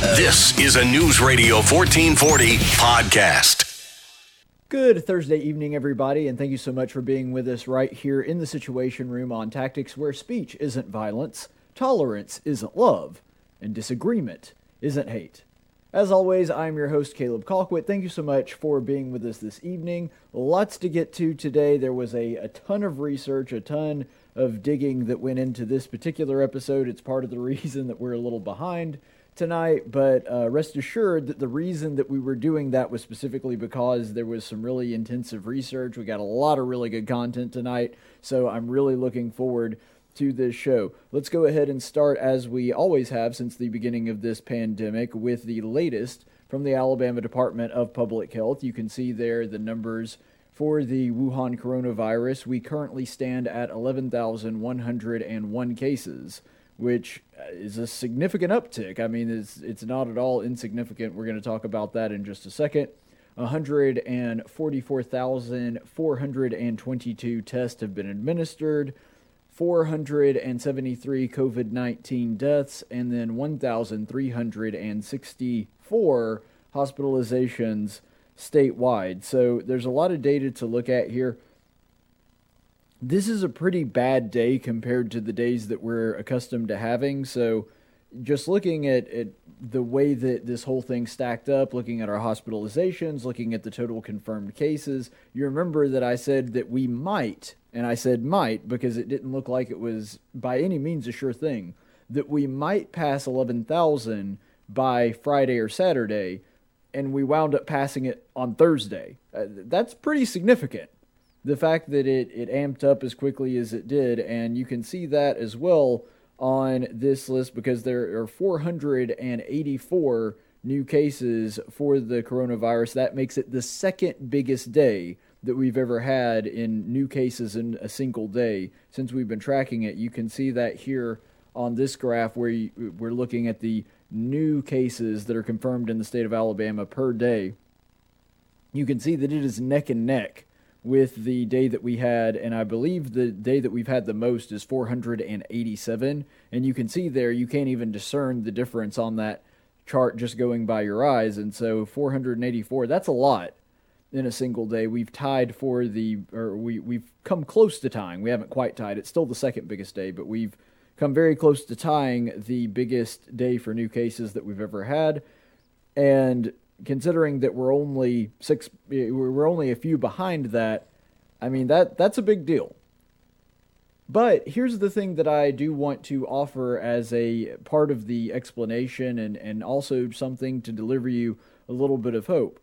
This is a News Radio 1440 podcast. Good Thursday evening, everybody, and thank you so much for being with us right here in the Situation Room on Tactics, where speech isn't violence, tolerance isn't love, and disagreement isn't hate. As always, I'm your host, Caleb Colquitt. Thank you so much for being with us this evening. Lots to get to today. There was a, a ton of research, a ton of digging that went into this particular episode. It's part of the reason that we're a little behind tonight, but uh, rest assured that the reason that we were doing that was specifically because there was some really intensive research. We got a lot of really good content tonight, so I'm really looking forward to this show. Let's go ahead and start, as we always have since the beginning of this pandemic, with the latest from the Alabama Department of Public Health. You can see there the numbers for the Wuhan coronavirus. We currently stand at 11,101 cases which uh, is a significant uptick. I mean, it's it's not at all insignificant. We're going to talk about that in just a second. 144,422 tests have been administered, 473 COVID 19 deaths, and then 1,364 hospitalizations statewide. So there's a lot of data to look at here this is a pretty bad day compared to the days that we're accustomed to having. So, just looking at, at the way that this whole thing stacked up, looking at our hospitalizations, looking at the total confirmed cases, you remember that I said that we might, and I said might because it didn't look like it was by any means a sure thing, that we might pass 11,000 by Friday or Saturday, and we wound up passing it on Thursday. Uh, that's pretty significant the fact that it, it amped up as quickly as it did, and you can see that as well on this list because there are 484 new cases for the coronavirus. That makes it the second biggest day that we've ever had in new cases in a single day since we've been tracking it. You can see that here on this graph where you, we're looking at the new cases that are confirmed in the state of Alabama per day. You can see that it is neck and neck with the day that we had, and I believe the day that we've had the most is 487. And you can see there, you can't even discern the difference on that chart just going by your eyes. And so 484, that's a lot in a single day. We've tied for the, or we, we've come close to tying. We haven't quite tied. It's still the second biggest day, but we've come very close to tying the biggest day for new cases that we've ever had. And considering that we're only six, we're only a few behind that. I mean that that's a big deal. But here's the thing that I do want to offer as a part of the explanation and, and also something to deliver you a little bit of hope.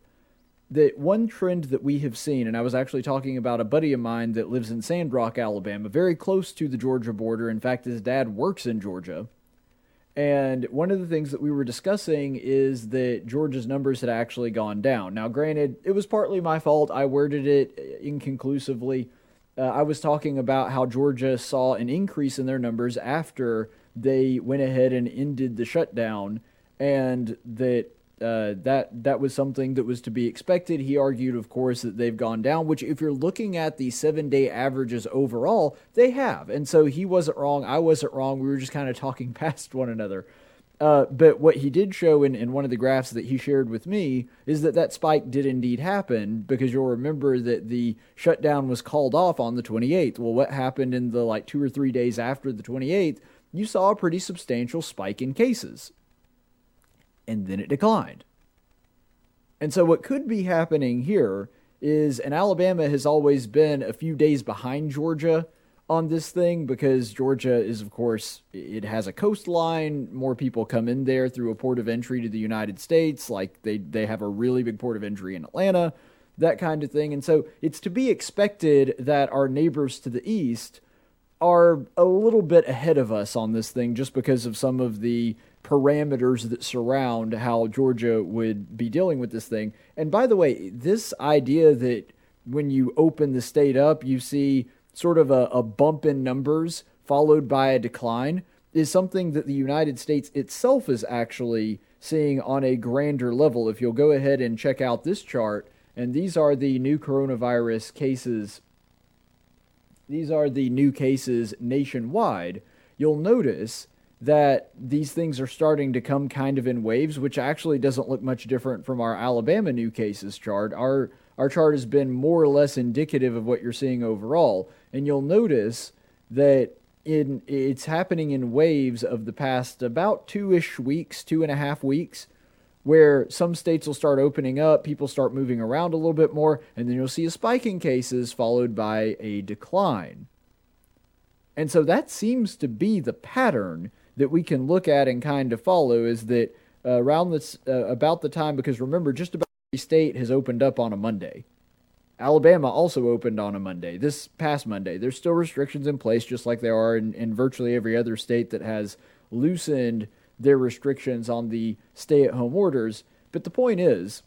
That one trend that we have seen, and I was actually talking about a buddy of mine that lives in Sandrock, Alabama, very close to the Georgia border. In fact, his dad works in Georgia. And one of the things that we were discussing is that Georgia's numbers had actually gone down. Now, granted, it was partly my fault. I worded it inconclusively. Uh, I was talking about how Georgia saw an increase in their numbers after they went ahead and ended the shutdown, and that uh, that that was something that was to be expected. He argued, of course, that they've gone down. Which, if you're looking at the seven-day averages overall, they have. And so he wasn't wrong. I wasn't wrong. We were just kind of talking past one another. Uh, but what he did show in, in one of the graphs that he shared with me is that that spike did indeed happen because you'll remember that the shutdown was called off on the 28th. Well, what happened in the like two or three days after the 28th? You saw a pretty substantial spike in cases and then it declined. And so, what could be happening here is, and Alabama has always been a few days behind Georgia on this thing because Georgia is, of course, it has a coastline. More people come in there through a port of entry to the United States. Like they, they have a really big port of entry in Atlanta, that kind of thing. And so, it's to be expected that our neighbors to the east are a little bit ahead of us on this thing just because of some of the parameters that surround how Georgia would be dealing with this thing. And by the way, this idea that when you open the state up, you see sort of a, a bump in numbers followed by a decline is something that the United States itself is actually seeing on a grander level. If you'll go ahead and check out this chart, and these are the new coronavirus cases. These are the new cases nationwide. You'll notice that these things are starting to come kind of in waves, which actually doesn't look much different from our Alabama new cases chart. Our our chart has been more or less indicative of what you're seeing overall, and you'll notice that in it's happening in waves of the past about two-ish weeks, two and a half weeks, where some states will start opening up, people start moving around a little bit more, and then you'll see a spike in cases followed by a decline. And so that seems to be the pattern that we can look at and kind of follow is that uh, around this uh, about the time because remember just about every state has opened up on a Monday. Alabama also opened on a Monday. This past Monday, there's still restrictions in place just like there are in, in virtually every other state that has loosened their restrictions on the stay-at-home orders. But the point is,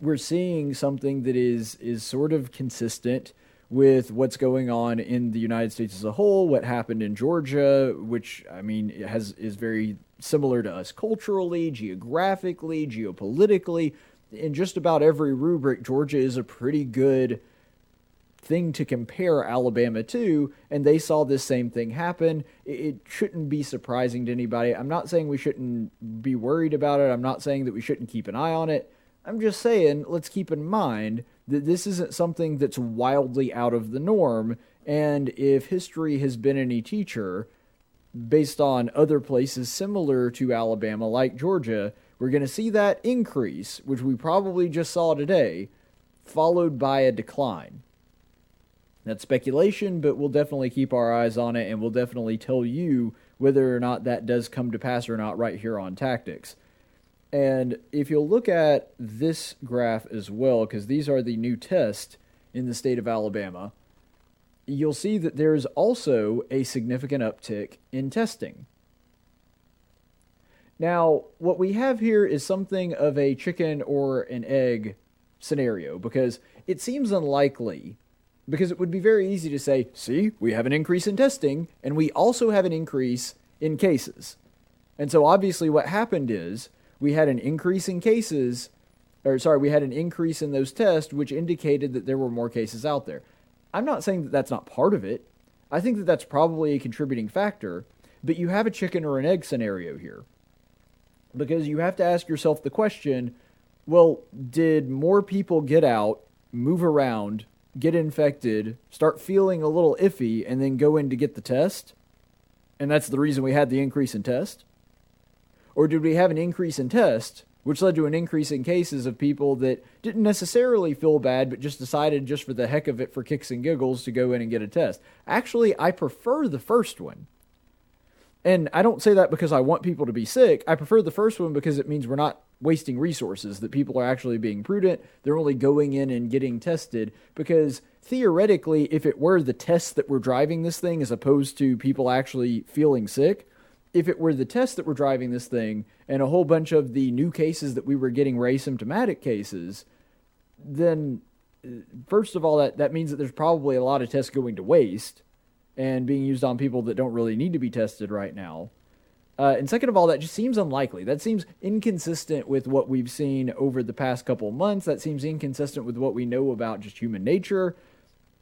we're seeing something that is is sort of consistent with what's going on in the United States as a whole, what happened in Georgia, which I mean has is very similar to us culturally, geographically, geopolitically, in just about every rubric. Georgia is a pretty good thing to compare Alabama to, and they saw this same thing happen. It shouldn't be surprising to anybody. I'm not saying we shouldn't be worried about it. I'm not saying that we shouldn't keep an eye on it. I'm just saying let's keep in mind that this isn't something that's wildly out of the norm. And if history has been any teacher, based on other places similar to Alabama, like Georgia, we're going to see that increase, which we probably just saw today, followed by a decline. That's speculation, but we'll definitely keep our eyes on it and we'll definitely tell you whether or not that does come to pass or not right here on Tactics. And if you'll look at this graph as well, because these are the new tests in the state of Alabama, you'll see that there's also a significant uptick in testing. Now, what we have here is something of a chicken or an egg scenario because it seems unlikely because it would be very easy to say, see, we have an increase in testing and we also have an increase in cases. And so obviously what happened is we had an increase in cases, or sorry, we had an increase in those tests, which indicated that there were more cases out there. I'm not saying that that's not part of it. I think that that's probably a contributing factor, but you have a chicken or an egg scenario here. Because you have to ask yourself the question well, did more people get out, move around, get infected, start feeling a little iffy, and then go in to get the test? And that's the reason we had the increase in test? Or did we have an increase in tests, which led to an increase in cases of people that didn't necessarily feel bad, but just decided just for the heck of it, for kicks and giggles, to go in and get a test? Actually, I prefer the first one. And I don't say that because I want people to be sick. I prefer the first one because it means we're not wasting resources, that people are actually being prudent. They're only going in and getting tested because theoretically, if it were the tests that were driving this thing as opposed to people actually feeling sick, if it were the tests that were driving this thing and a whole bunch of the new cases that we were getting were asymptomatic cases, then uh, first of all, that, that means that there's probably a lot of tests going to waste and being used on people that don't really need to be tested right now. Uh, and second of all, that just seems unlikely. That seems inconsistent with what we've seen over the past couple months. That seems inconsistent with what we know about just human nature.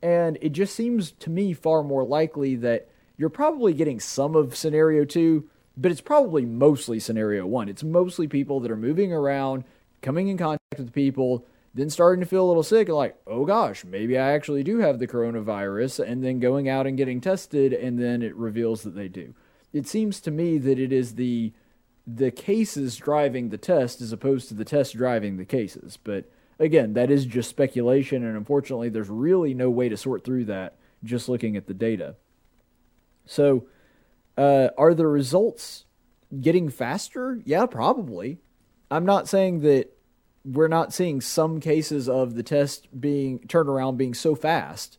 And it just seems to me far more likely that you're probably getting some of scenario two, but it's probably mostly scenario one. It's mostly people that are moving around, coming in contact with people, then starting to feel a little sick and like, oh gosh, maybe I actually do have the coronavirus, and then going out and getting tested, and then it reveals that they do. It seems to me that it is the the cases driving the test as opposed to the test driving the cases. But again, that is just speculation, and unfortunately, there's really no way to sort through that just looking at the data. So, uh, are the results getting faster? Yeah, probably. I'm not saying that we're not seeing some cases of the test being turnaround being so fast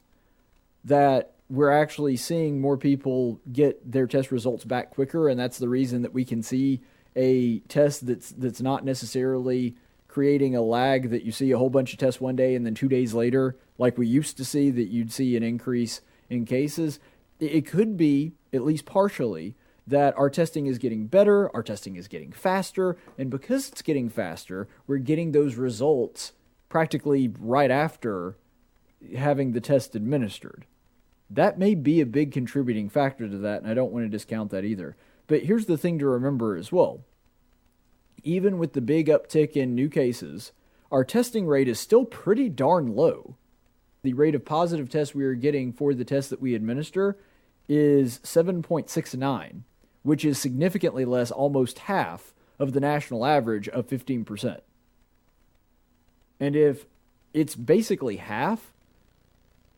that we're actually seeing more people get their test results back quicker, and that's the reason that we can see a test that's that's not necessarily creating a lag that you see a whole bunch of tests one day and then two days later, like we used to see, that you'd see an increase in cases. It could be at least partially, that our testing is getting better, our testing is getting faster, and because it's getting faster, we're getting those results practically right after having the test administered. That may be a big contributing factor to that, and I don't want to discount that either. But here's the thing to remember as well. Even with the big uptick in new cases, our testing rate is still pretty darn low. The rate of positive tests we are getting for the tests that we administer is 7.69, which is significantly less, almost half, of the national average of 15%. And if it's basically half,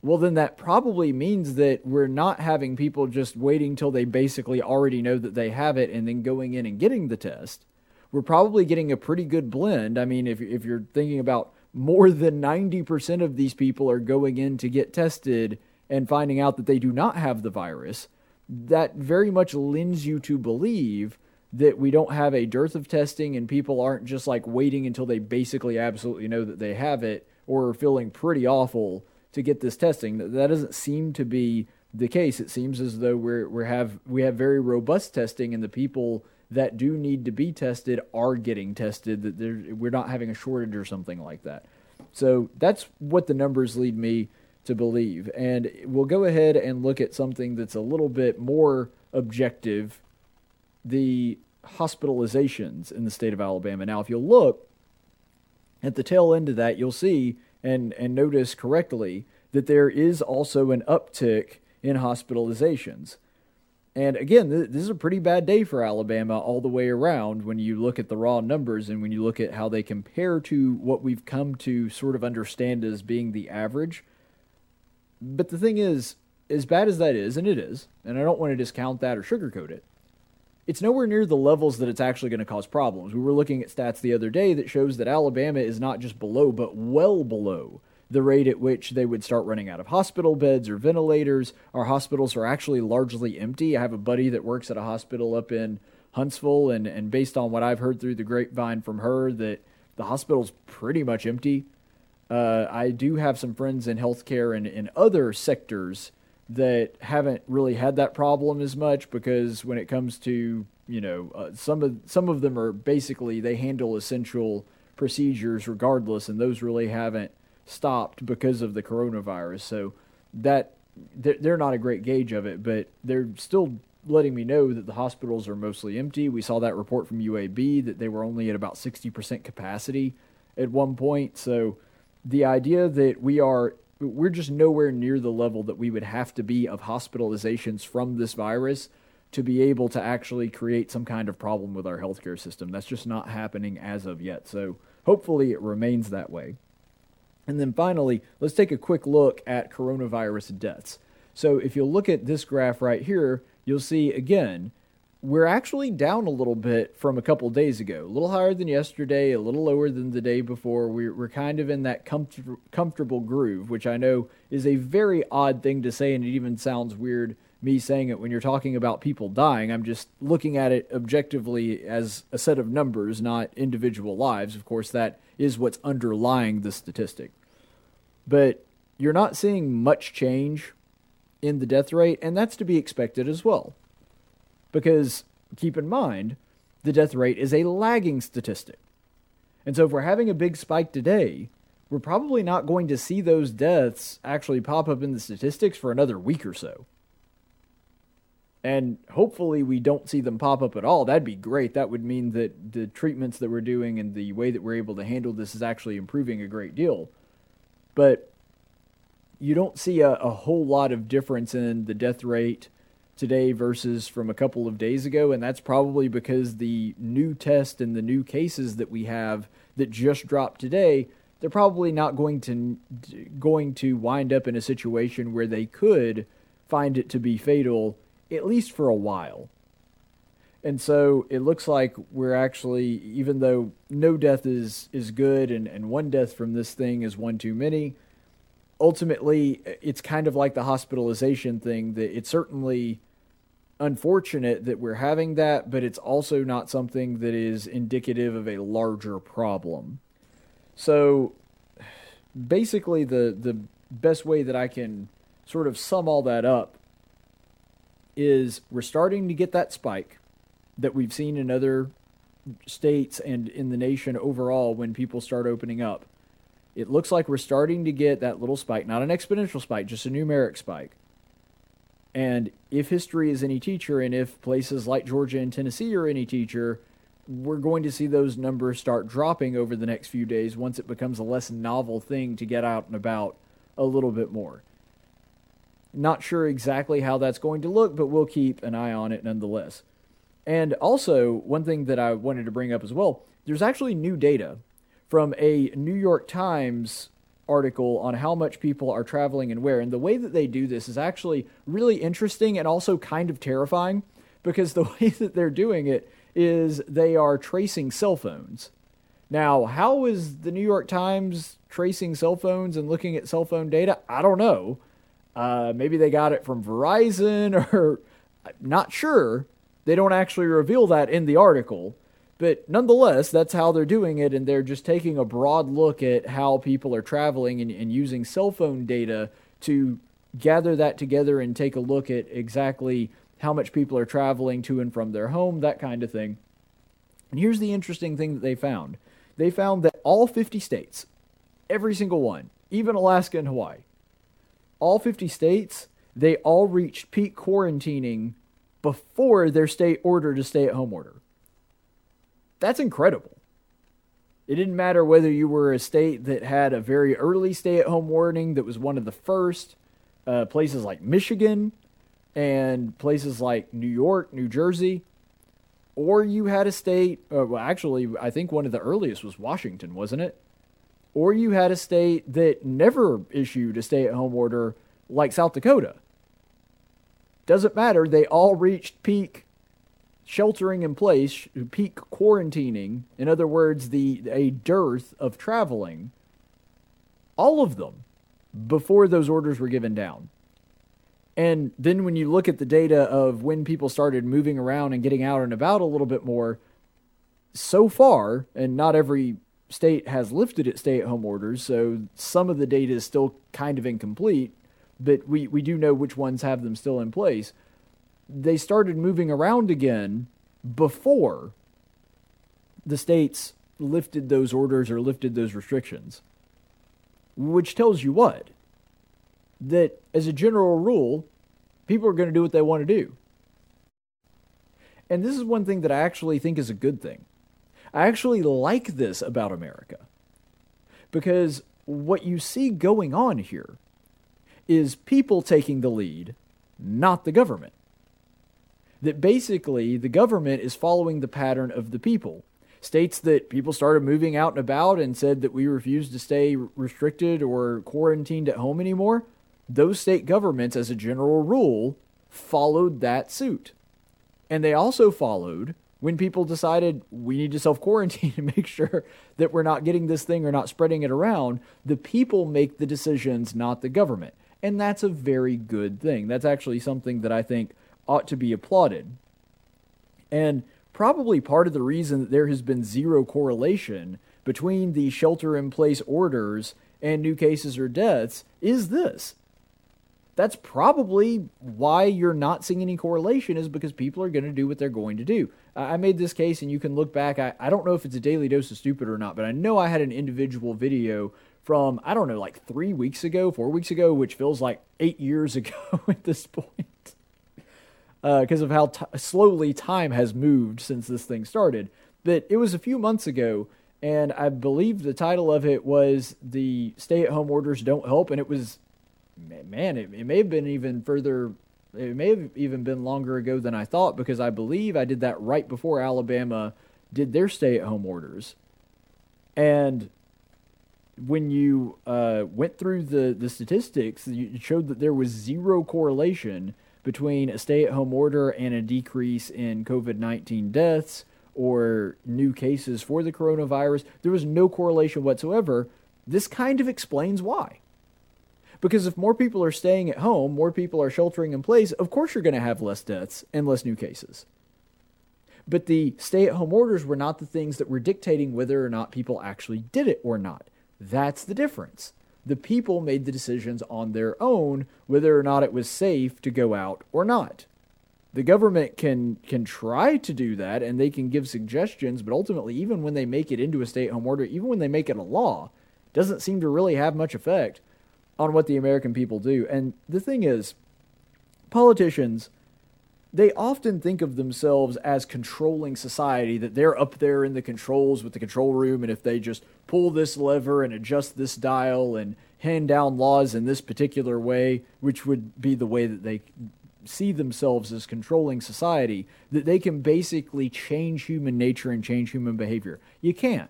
well, then that probably means that we're not having people just waiting till they basically already know that they have it and then going in and getting the test. We're probably getting a pretty good blend. I mean, if, if you're thinking about more than 90% of these people are going in to get tested and finding out that they do not have the virus, that very much lends you to believe that we don't have a dearth of testing and people aren't just like waiting until they basically absolutely know that they have it or are feeling pretty awful to get this testing. That doesn't seem to be the case. It seems as though we're we have we have very robust testing and the people that do need to be tested are getting tested that we're not having a shortage or something like that. So that's what the numbers lead me to believe. And we'll go ahead and look at something that's a little bit more objective the hospitalizations in the state of Alabama. Now, if you look at the tail end of that, you'll see and, and notice correctly that there is also an uptick in hospitalizations. And again, this is a pretty bad day for Alabama all the way around when you look at the raw numbers and when you look at how they compare to what we've come to sort of understand as being the average. But the thing is, as bad as that is, and it is, and I don't want to discount that or sugarcoat it, it's nowhere near the levels that it's actually going to cause problems. We were looking at stats the other day that shows that Alabama is not just below, but well below the rate at which they would start running out of hospital beds or ventilators. Our hospitals are actually largely empty. I have a buddy that works at a hospital up in Huntsville, and, and based on what I've heard through the grapevine from her, that the hospital's pretty much empty. Uh, I do have some friends in healthcare and in other sectors that haven't really had that problem as much because when it comes to you know uh, some of some of them are basically they handle essential procedures regardless, and those really haven't stopped because of the coronavirus. So that they're not a great gauge of it, but they're still letting me know that the hospitals are mostly empty. We saw that report from UAB that they were only at about 60% capacity at one point. So the idea that we are we're just nowhere near the level that we would have to be of hospitalizations from this virus to be able to actually create some kind of problem with our healthcare system. That's just not happening as of yet. So hopefully it remains that way. And then finally, let's take a quick look at coronavirus deaths. So if you look at this graph right here, you'll see again we're actually down a little bit from a couple days ago. A little higher than yesterday, a little lower than the day before. We're, we're kind of in that comfort, comfortable groove, which I know is a very odd thing to say, and it even sounds weird me saying it when you're talking about people dying. I'm just looking at it objectively as a set of numbers, not individual lives. Of course, that is what's underlying the statistic. But you're not seeing much change in the death rate, and that's to be expected as well. Because keep in mind, the death rate is a lagging statistic. And so if we're having a big spike today, we're probably not going to see those deaths actually pop up in the statistics for another week or so. And hopefully we don't see them pop up at all. That'd be great. That would mean that the treatments that we're doing and the way that we're able to handle this is actually improving a great deal. But you don't see a, a whole lot of difference in the death rate today versus from a couple of days ago, and that's probably because the new test and the new cases that we have that just dropped today, they're probably not going to going to wind up in a situation where they could find it to be fatal at least for a while. And so it looks like we're actually, even though no death is, is good and, and one death from this thing is one too many, ultimately it's kind of like the hospitalization thing that it's certainly unfortunate that we're having that, but it's also not something that is indicative of a larger problem. So basically the the best way that I can sort of sum all that up is we're starting to get that spike that we've seen in other states and in the nation overall when people start opening up. It looks like we're starting to get that little spike, not an exponential spike, just a numeric spike. And if history is any teacher, and if places like Georgia and Tennessee are any teacher, we're going to see those numbers start dropping over the next few days once it becomes a less novel thing to get out and about a little bit more. Not sure exactly how that's going to look, but we'll keep an eye on it nonetheless. And also, one thing that I wanted to bring up as well there's actually new data from a New York Times article on how much people are traveling and where. And the way that they do this is actually really interesting and also kind of terrifying because the way that they're doing it is they are tracing cell phones. Now, how is the New York Times tracing cell phones and looking at cell phone data? I don't know. Uh, maybe they got it from Verizon or not sure. They don't actually reveal that in the article. But nonetheless, that's how they're doing it, and they're just taking a broad look at how people are traveling and, and using cell phone data to gather that together and take a look at exactly how much people are traveling to and from their home, that kind of thing. And here's the interesting thing that they found they found that all 50 states, every single one, even Alaska and Hawaii, all 50 states, they all reached peak quarantining before their state ordered a stay at home order. That's incredible. It didn't matter whether you were a state that had a very early stay at home warning that was one of the first, uh, places like Michigan and places like New York, New Jersey, or you had a state, uh, well, actually, I think one of the earliest was Washington, wasn't it? Or you had a state that never issued a stay at home order like South Dakota. Doesn't matter, they all reached peak sheltering in place, peak quarantining, in other words, the a dearth of traveling, all of them before those orders were given down. And then when you look at the data of when people started moving around and getting out and about a little bit more, so far, and not every state has lifted its stay at home orders, so some of the data is still kind of incomplete, but we, we do know which ones have them still in place. They started moving around again before the states lifted those orders or lifted those restrictions. Which tells you what? that as a general rule, people are going to do what they want to do. And this is one thing that I actually think is a good thing. I actually like this about America. Because what you see going on here is people taking the lead, not the government. That basically the government is following the pattern of the people. States that people started moving out and about and said that we refuse to stay restricted or quarantined at home anymore those state governments, as a general rule, followed that suit. And they also followed when people decided we need to self quarantine to make sure that we're not getting this thing or not spreading it around. The people make the decisions, not the government. And that's a very good thing. That's actually something that I think ought to be applauded. And probably part of the reason that there has been zero correlation between the shelter in place orders and new cases or deaths is this that's probably why you're not seeing any correlation is because people are going to do what they're going to do. I made this case, and you can look back. I, I don't know if it's a daily dose of stupid or not, but I know I had an individual video from, I don't know, like three weeks ago, four weeks ago, which feels like eight years ago at this point because uh, of how t- slowly time has moved since this thing started. But it was a few months ago, and I believe the title of it was The Stay at Home Orders Don't Help, and it was man, it, it may have been even further. It may have even been longer ago than I thought because I believe I did that right before Alabama did their stay-at-home orders, and when you uh, went through the, the statistics, it showed that there was zero correlation between a stay at home order and a decrease in COVID 19 deaths or new cases for the coronavirus. There was no correlation whatsoever. This kind of explains why. Because if more people are staying at home, more people are sheltering in place, of course you're going to have less deaths and less new cases. But the stay at home orders were not the things that were dictating whether or not people actually did it or not. That's the difference. The people made the decisions on their own whether or not it was safe to go out or not. The government can can try to do that and they can give suggestions, but ultimately even when they make it into a stay at home order, even when they make it a law, doesn't seem to really have much effect on what the American people do. And the thing is, politicians they often think of themselves as controlling society, that they're up there in the controls with the control room, and if they just pull this lever and adjust this dial and hand down laws in this particular way, which would be the way that they see themselves as controlling society, that they can basically change human nature and change human behavior. You can't.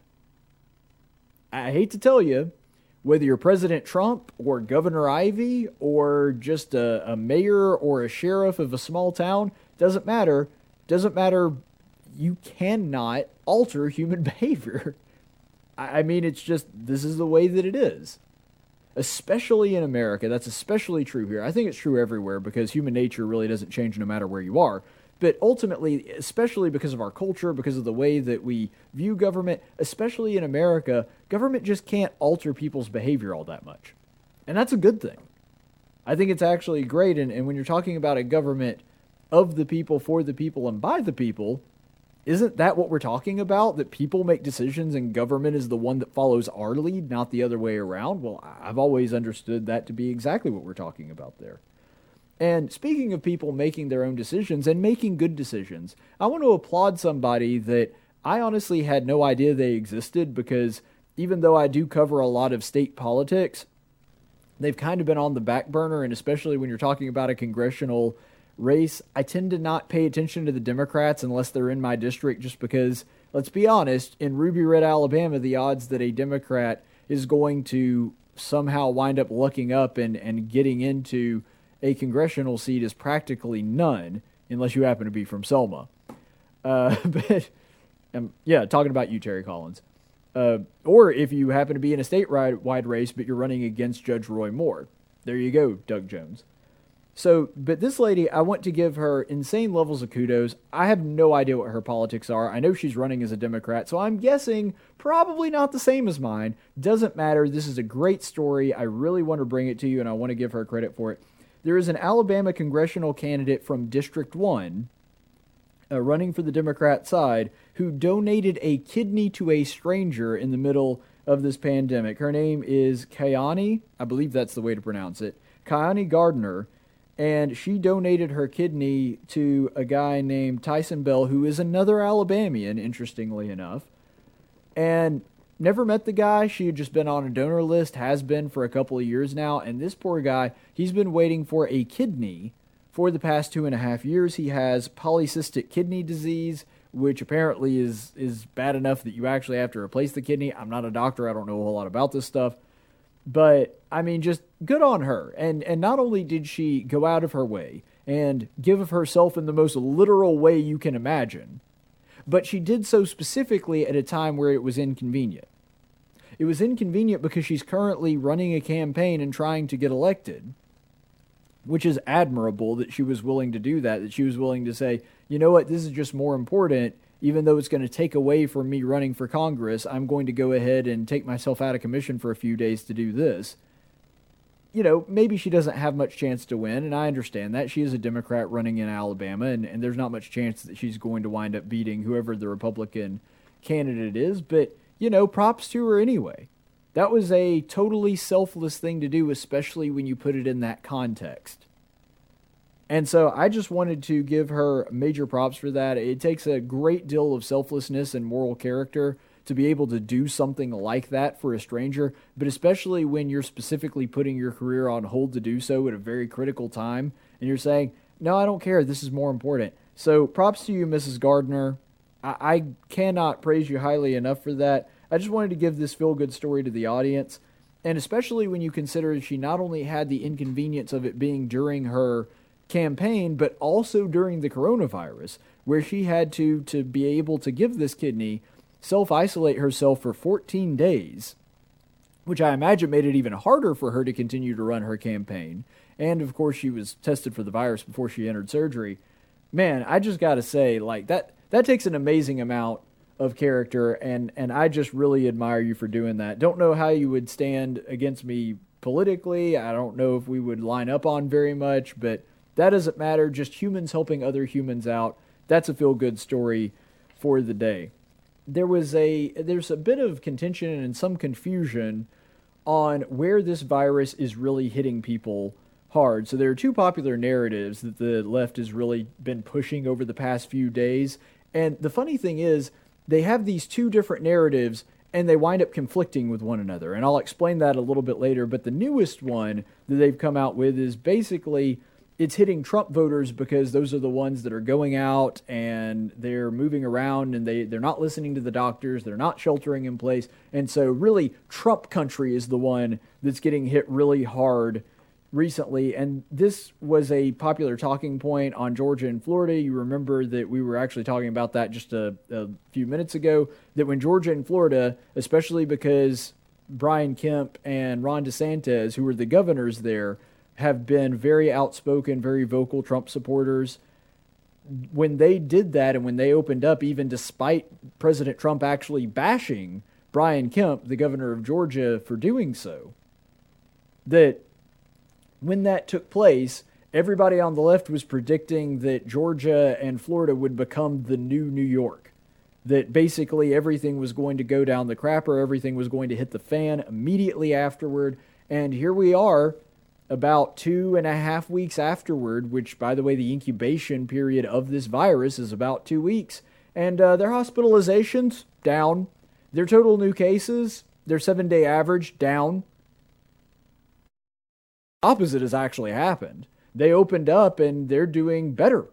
I hate to tell you, whether you're President Trump or Governor Ivey or just a, a mayor or a sheriff of a small town, doesn't matter. Doesn't matter. You cannot alter human behavior. I mean, it's just this is the way that it is. Especially in America, that's especially true here. I think it's true everywhere because human nature really doesn't change no matter where you are. But ultimately, especially because of our culture, because of the way that we view government, especially in America, government just can't alter people's behavior all that much. And that's a good thing. I think it's actually great. And, and when you're talking about a government of the people, for the people, and by the people, isn't that what we're talking about? That people make decisions and government is the one that follows our lead, not the other way around? Well, I've always understood that to be exactly what we're talking about there. And speaking of people making their own decisions and making good decisions, I want to applaud somebody that I honestly had no idea they existed because even though I do cover a lot of state politics, they've kind of been on the back burner. And especially when you're talking about a congressional race, I tend to not pay attention to the Democrats unless they're in my district just because, let's be honest, in Ruby Red, Alabama, the odds that a Democrat is going to somehow wind up looking up and, and getting into a congressional seat is practically none unless you happen to be from Selma. Uh, but um, yeah, talking about you, Terry Collins. Uh, or if you happen to be in a statewide race, but you're running against Judge Roy Moore. There you go, Doug Jones. So, but this lady, I want to give her insane levels of kudos. I have no idea what her politics are. I know she's running as a Democrat, so I'm guessing probably not the same as mine. Doesn't matter. This is a great story. I really want to bring it to you, and I want to give her credit for it. There is an Alabama congressional candidate from District 1 uh, running for the Democrat side who donated a kidney to a stranger in the middle of this pandemic. Her name is Kiani, I believe that's the way to pronounce it. Kiani Gardner, and she donated her kidney to a guy named Tyson Bell, who is another Alabamian, interestingly enough. And Never met the guy. She had just been on a donor list, has been for a couple of years now. And this poor guy, he's been waiting for a kidney for the past two and a half years. He has polycystic kidney disease, which apparently is is bad enough that you actually have to replace the kidney. I'm not a doctor. I don't know a whole lot about this stuff. But I mean, just good on her. And and not only did she go out of her way and give of herself in the most literal way you can imagine, but she did so specifically at a time where it was inconvenient. It was inconvenient because she's currently running a campaign and trying to get elected, which is admirable that she was willing to do that, that she was willing to say, you know what, this is just more important. Even though it's going to take away from me running for Congress, I'm going to go ahead and take myself out of commission for a few days to do this you know, maybe she doesn't have much chance to win, and I understand that. She is a Democrat running in Alabama, and, and there's not much chance that she's going to wind up beating whoever the Republican candidate is, but, you know, props to her anyway. That was a totally selfless thing to do, especially when you put it in that context. And so I just wanted to give her major props for that. It takes a great deal of selflessness and moral character to be able to do something like that for a stranger, but especially when you're specifically putting your career on hold to do so at a very critical time and you're saying, no, I don't care. This is more important. So props to you, Mrs. Gardner. I, I cannot praise you highly enough for that. I just wanted to give this feel good story to the audience. And especially when you consider she not only had the inconvenience of it being during her campaign, but also during the coronavirus, where she had to to be able to give this kidney self isolate herself for 14 days, which I imagine made it even harder for her to continue to run her campaign. And of course, she was tested for the virus before she entered surgery. Man, I just got to say, like that that takes an amazing amount of character, and and I just really admire you for doing that. Don't know how you would stand against me politically. I don't know if we would line up on very much, but that doesn't matter. Just humans helping other humans out. That's a feel good story for the day there was a there's a bit of contention and some confusion on where this virus is really hitting people hard. So there are two popular narratives that the left has really been pushing over the past few days. And the funny thing is, they have these two different narratives and they wind up conflicting with one another. And I'll explain that a little bit later. But the newest one that they've come out with is basically it's hitting Trump voters because those are the ones that are going out and they're moving around and they, they're not listening to the doctors, they're not sheltering in place. And so, really, Trump country is the one that's getting hit really hard recently, and this was a popular talking point on Georgia and Florida. You remember that we were actually talking about that just a, a few minutes ago. That when Georgia and Florida, especially because Brian Kemp and Ron DeSantis, who were the governors there, have been very outspoken, very vocal Trump supporters. When they did that and when they opened up, even despite President Trump actually bashing Brian Kemp, the governor of Georgia, for doing so, that when that took place, everybody on the left was predicting that Georgia and Florida would become the new New York. That basically everything was going to go down the crapper, everything was going to hit the fan immediately afterward. And here we are, about two and a half weeks afterward, which, by the way, the incubation period of this virus is about two weeks. And uh, their hospitalizations down, their total new cases, their seven day average down opposite has actually happened. They opened up and they're doing better.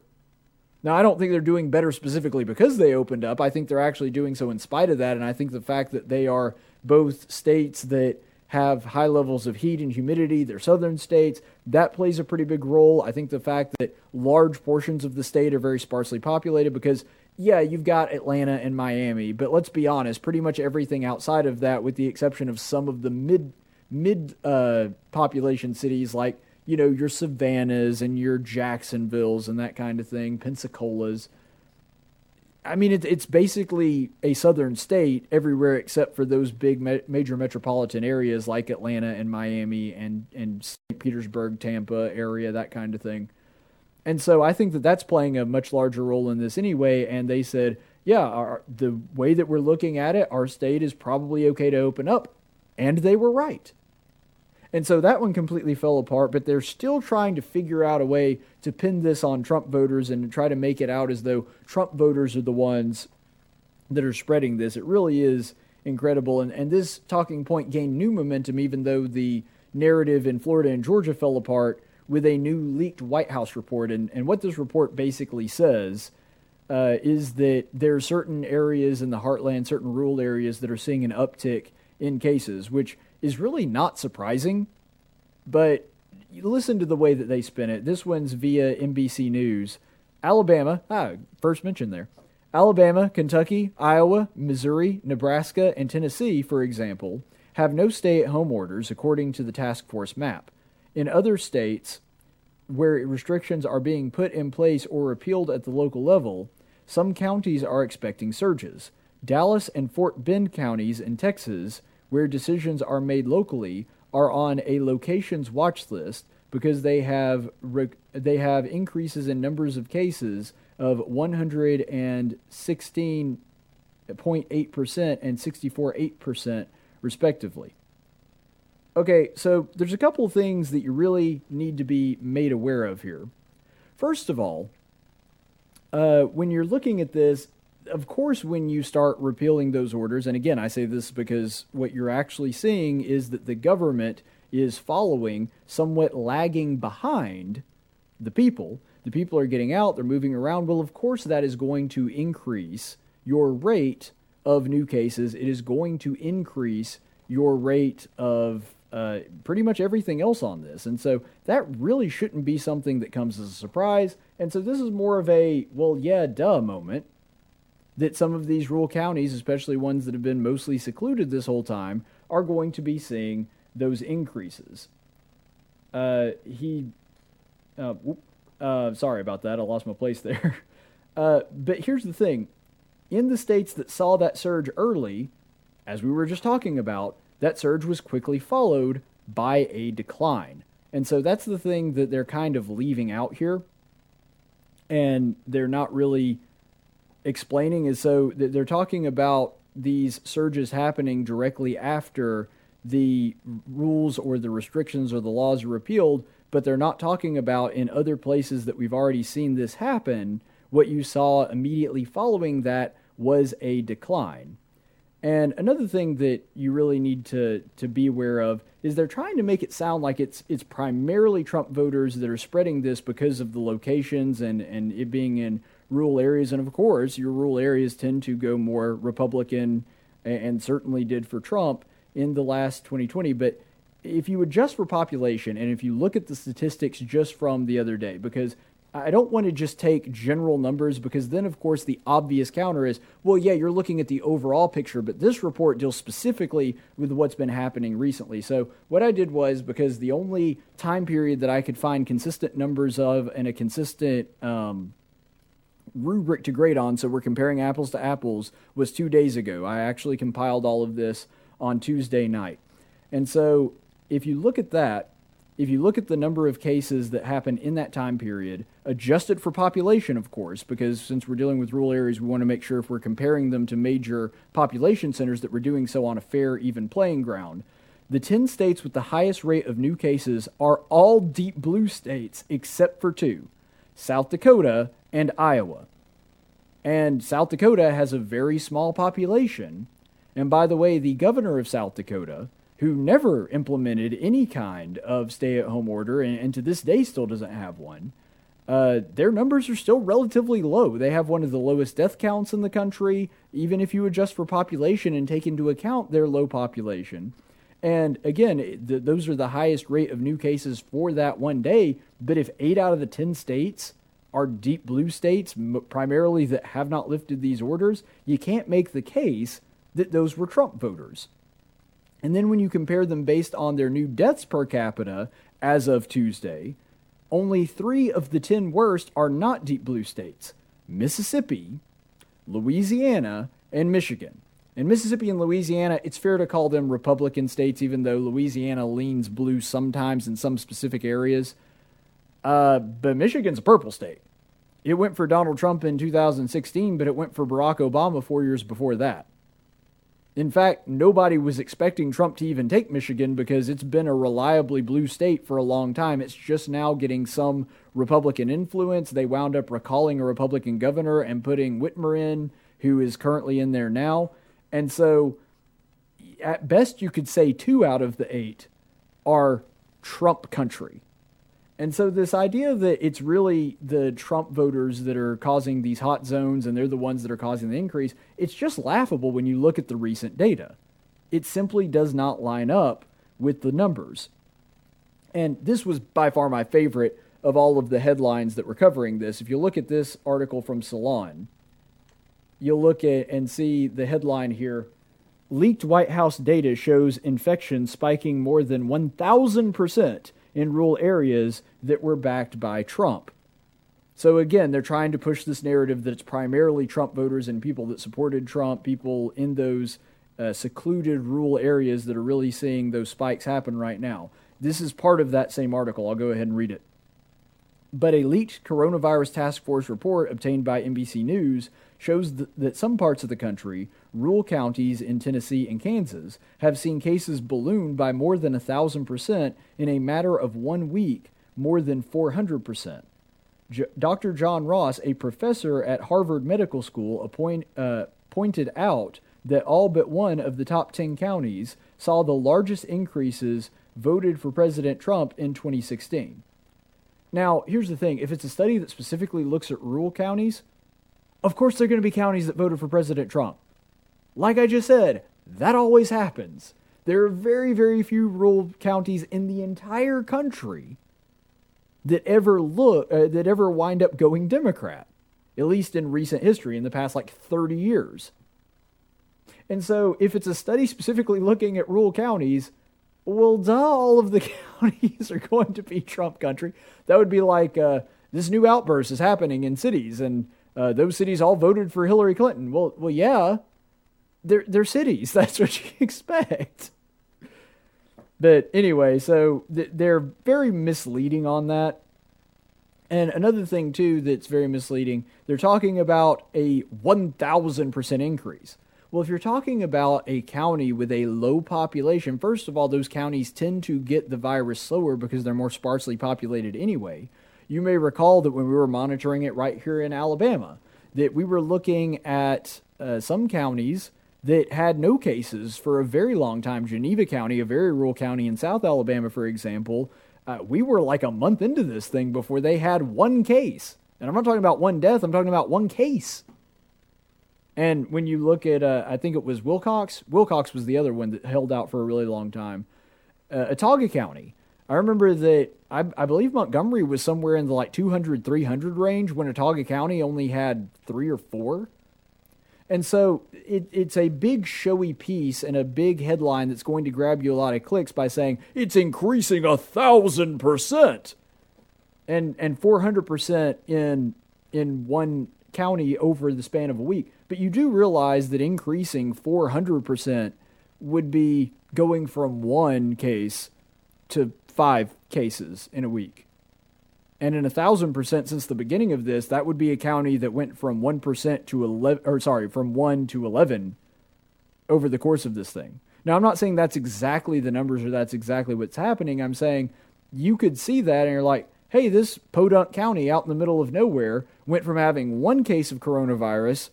Now, I don't think they're doing better specifically because they opened up. I think they're actually doing so in spite of that. And I think the fact that they are both states that have high levels of heat and humidity, they're southern states, that plays a pretty big role. I think the fact that large portions of the state are very sparsely populated because, yeah, you've got Atlanta and Miami, but let's be honest, pretty much everything outside of that, with the exception of some of the mid mid uh, population cities like you know your Savannahs and your Jacksonvilles and that kind of thing, Pensacola's. I mean, it, it's basically a southern state everywhere except for those big me- major metropolitan areas like Atlanta and Miami and and St. Petersburg, Tampa area, that kind of thing. And so I think that that's playing a much larger role in this anyway. And they said, yeah, our, the way that we're looking at it, our state is probably okay to open up, and they were right. And so that one completely fell apart, but they're still trying to figure out a way to pin this on Trump voters and try to make it out as though Trump voters are the ones that are spreading this. It really is incredible. And, and this talking point gained new momentum, even though the narrative in Florida and Georgia fell apart with a new leaked White House report. And, and what this report basically says uh, is that there are certain areas in the heartland, certain rural areas that are seeing an uptick in cases, which is really not surprising, but listen to the way that they spin it. This one's via NBC News. Alabama, ah, first mentioned there. Alabama, Kentucky, Iowa, Missouri, Nebraska, and Tennessee, for example, have no stay at home orders according to the task force map. In other states where restrictions are being put in place or repealed at the local level, some counties are expecting surges. Dallas and Fort Bend counties in Texas where decisions are made locally are on a locations watch list because they have they have increases in numbers of cases of 116.8% and 64.8% respectively. Okay, so there's a couple of things that you really need to be made aware of here. First of all, uh, when you're looking at this, of course, when you start repealing those orders, and again, I say this because what you're actually seeing is that the government is following, somewhat lagging behind the people. The people are getting out, they're moving around. Well, of course, that is going to increase your rate of new cases. It is going to increase your rate of uh, pretty much everything else on this. And so that really shouldn't be something that comes as a surprise. And so this is more of a, well, yeah, duh moment that some of these rural counties, especially ones that have been mostly secluded this whole time, are going to be seeing those increases. Uh, he, uh, uh, sorry about that. I lost my place there. Uh, but here's the thing in the states that saw that surge early, as we were just talking about, that surge was quickly followed by a decline. And so that's the thing that they're kind of leaving out here. And they're not really explaining is so they're talking about these surges happening directly after the rules or the restrictions or the laws are repealed, but they're not talking about in other places that we've already seen this happen. What you saw immediately following that was a decline. And another thing that you really need to, to be aware of is they're trying to make it sound like it's it's primarily Trump voters that are spreading this because of the locations and, and it being in rural areas. And of course, your rural areas tend to go more Republican and certainly did for Trump in the last 2020. But if you adjust for population and if you look at the statistics just from the other day, because I don't want to just take general numbers because then, of course, the obvious counter is, well, yeah, you're looking at the overall picture, but this report deals specifically with what's been happening recently. So, what I did was because the only time period that I could find consistent numbers of and a consistent um, rubric to grade on, so we're comparing apples to apples, was two days ago. I actually compiled all of this on Tuesday night. And so, if you look at that, if you look at the number of cases that happen in that time period, adjusted for population, of course, because since we're dealing with rural areas, we want to make sure if we're comparing them to major population centers that we're doing so on a fair, even playing ground. The 10 states with the highest rate of new cases are all deep blue states except for two South Dakota and Iowa. And South Dakota has a very small population. And by the way, the governor of South Dakota, who never implemented any kind of stay at home order and, and, to this day still doesn't have one, uh, their numbers are still relatively low. They have one of the lowest death counts in the country, even if you adjust for population and take into account their low population. And again, the, those are the highest rate of new cases for that one day. But if eight out of the 10 states are deep blue states, primarily that have not lifted these orders, you can't make the case that those were Trump voters. And then when you compare them based on their new deaths per capita as of Tuesday, only three of the 10 worst are not deep blue states Mississippi, Louisiana, and Michigan. In Mississippi and Louisiana, it's fair to call them Republican states, even though Louisiana leans blue sometimes in some specific areas. Uh, but Michigan's a purple state. It went for Donald Trump in 2016, but it went for Barack Obama four years before that. In fact, nobody was expecting Trump to even take Michigan because it's been a reliably blue state for a long time. It's just now getting some Republican influence. They wound up recalling a Republican governor and putting Whitmer in, who is currently in there now. And so, at best, you could say two out of the eight are Trump country. And so, this idea that it's really the Trump voters that are causing these hot zones and they're the ones that are causing the increase, it's just laughable when you look at the recent data. It simply does not line up with the numbers. And this was by far my favorite of all of the headlines that were covering this. If you look at this article from Salon, you'll look at and see the headline here Leaked White House data shows infection spiking more than 1,000% in rural areas that were backed by Trump. So again, they're trying to push this narrative that it's primarily Trump voters and people that supported Trump, people in those uh, secluded rural areas that are really seeing those spikes happen right now. This is part of that same article. I'll go ahead and read it. But a leaked coronavirus task force report obtained by NBC News shows th- that some parts of the country, rural counties in Tennessee and Kansas, have seen cases balloon by more than 1,000% in a matter of one week, more than 400%. J- Dr. John Ross, a professor at Harvard Medical School, appoint, uh, pointed out that all but one of the top 10 counties saw the largest increases voted for President Trump in 2016. Now, here's the thing if it's a study that specifically looks at rural counties, of course, there are going to be counties that voted for President Trump. Like I just said, that always happens. There are very, very few rural counties in the entire country that ever look uh, that ever wind up going Democrat, at least in recent history, in the past like 30 years. And so, if it's a study specifically looking at rural counties, well, duh, all of the counties are going to be Trump country. That would be like uh, this new outburst is happening in cities, and uh, those cities all voted for Hillary Clinton. Well, well, yeah, they're they're cities. That's what you expect. But anyway, so th- they're very misleading on that. And another thing too that's very misleading, they're talking about a 1000% increase. Well, if you're talking about a county with a low population, first of all, those counties tend to get the virus slower because they're more sparsely populated anyway. You may recall that when we were monitoring it right here in Alabama, that we were looking at uh, some counties that had no cases for a very long time. Geneva County, a very rural county in South Alabama, for example, uh, we were like a month into this thing before they had one case. And I'm not talking about one death, I'm talking about one case. And when you look at, uh, I think it was Wilcox, Wilcox was the other one that held out for a really long time. Uh, Autauga County, I remember that I, I, believe Montgomery was somewhere in the like 200, 300 range when Autauga County only had three or four. And so it, it's a big showy piece and a big headline that's going to grab you a lot of clicks by saying it's increasing a thousand percent and and 400 percent in in one county over the span of a week. But you do realize that increasing 400 percent would be going from one case to five cases in a week. And in a thousand percent since the beginning of this, that would be a county that went from one percent to eleven, or sorry, from one to eleven over the course of this thing. Now, I'm not saying that's exactly the numbers or that's exactly what's happening. I'm saying you could see that and you're like, hey, this Podunk County out in the middle of nowhere went from having one case of coronavirus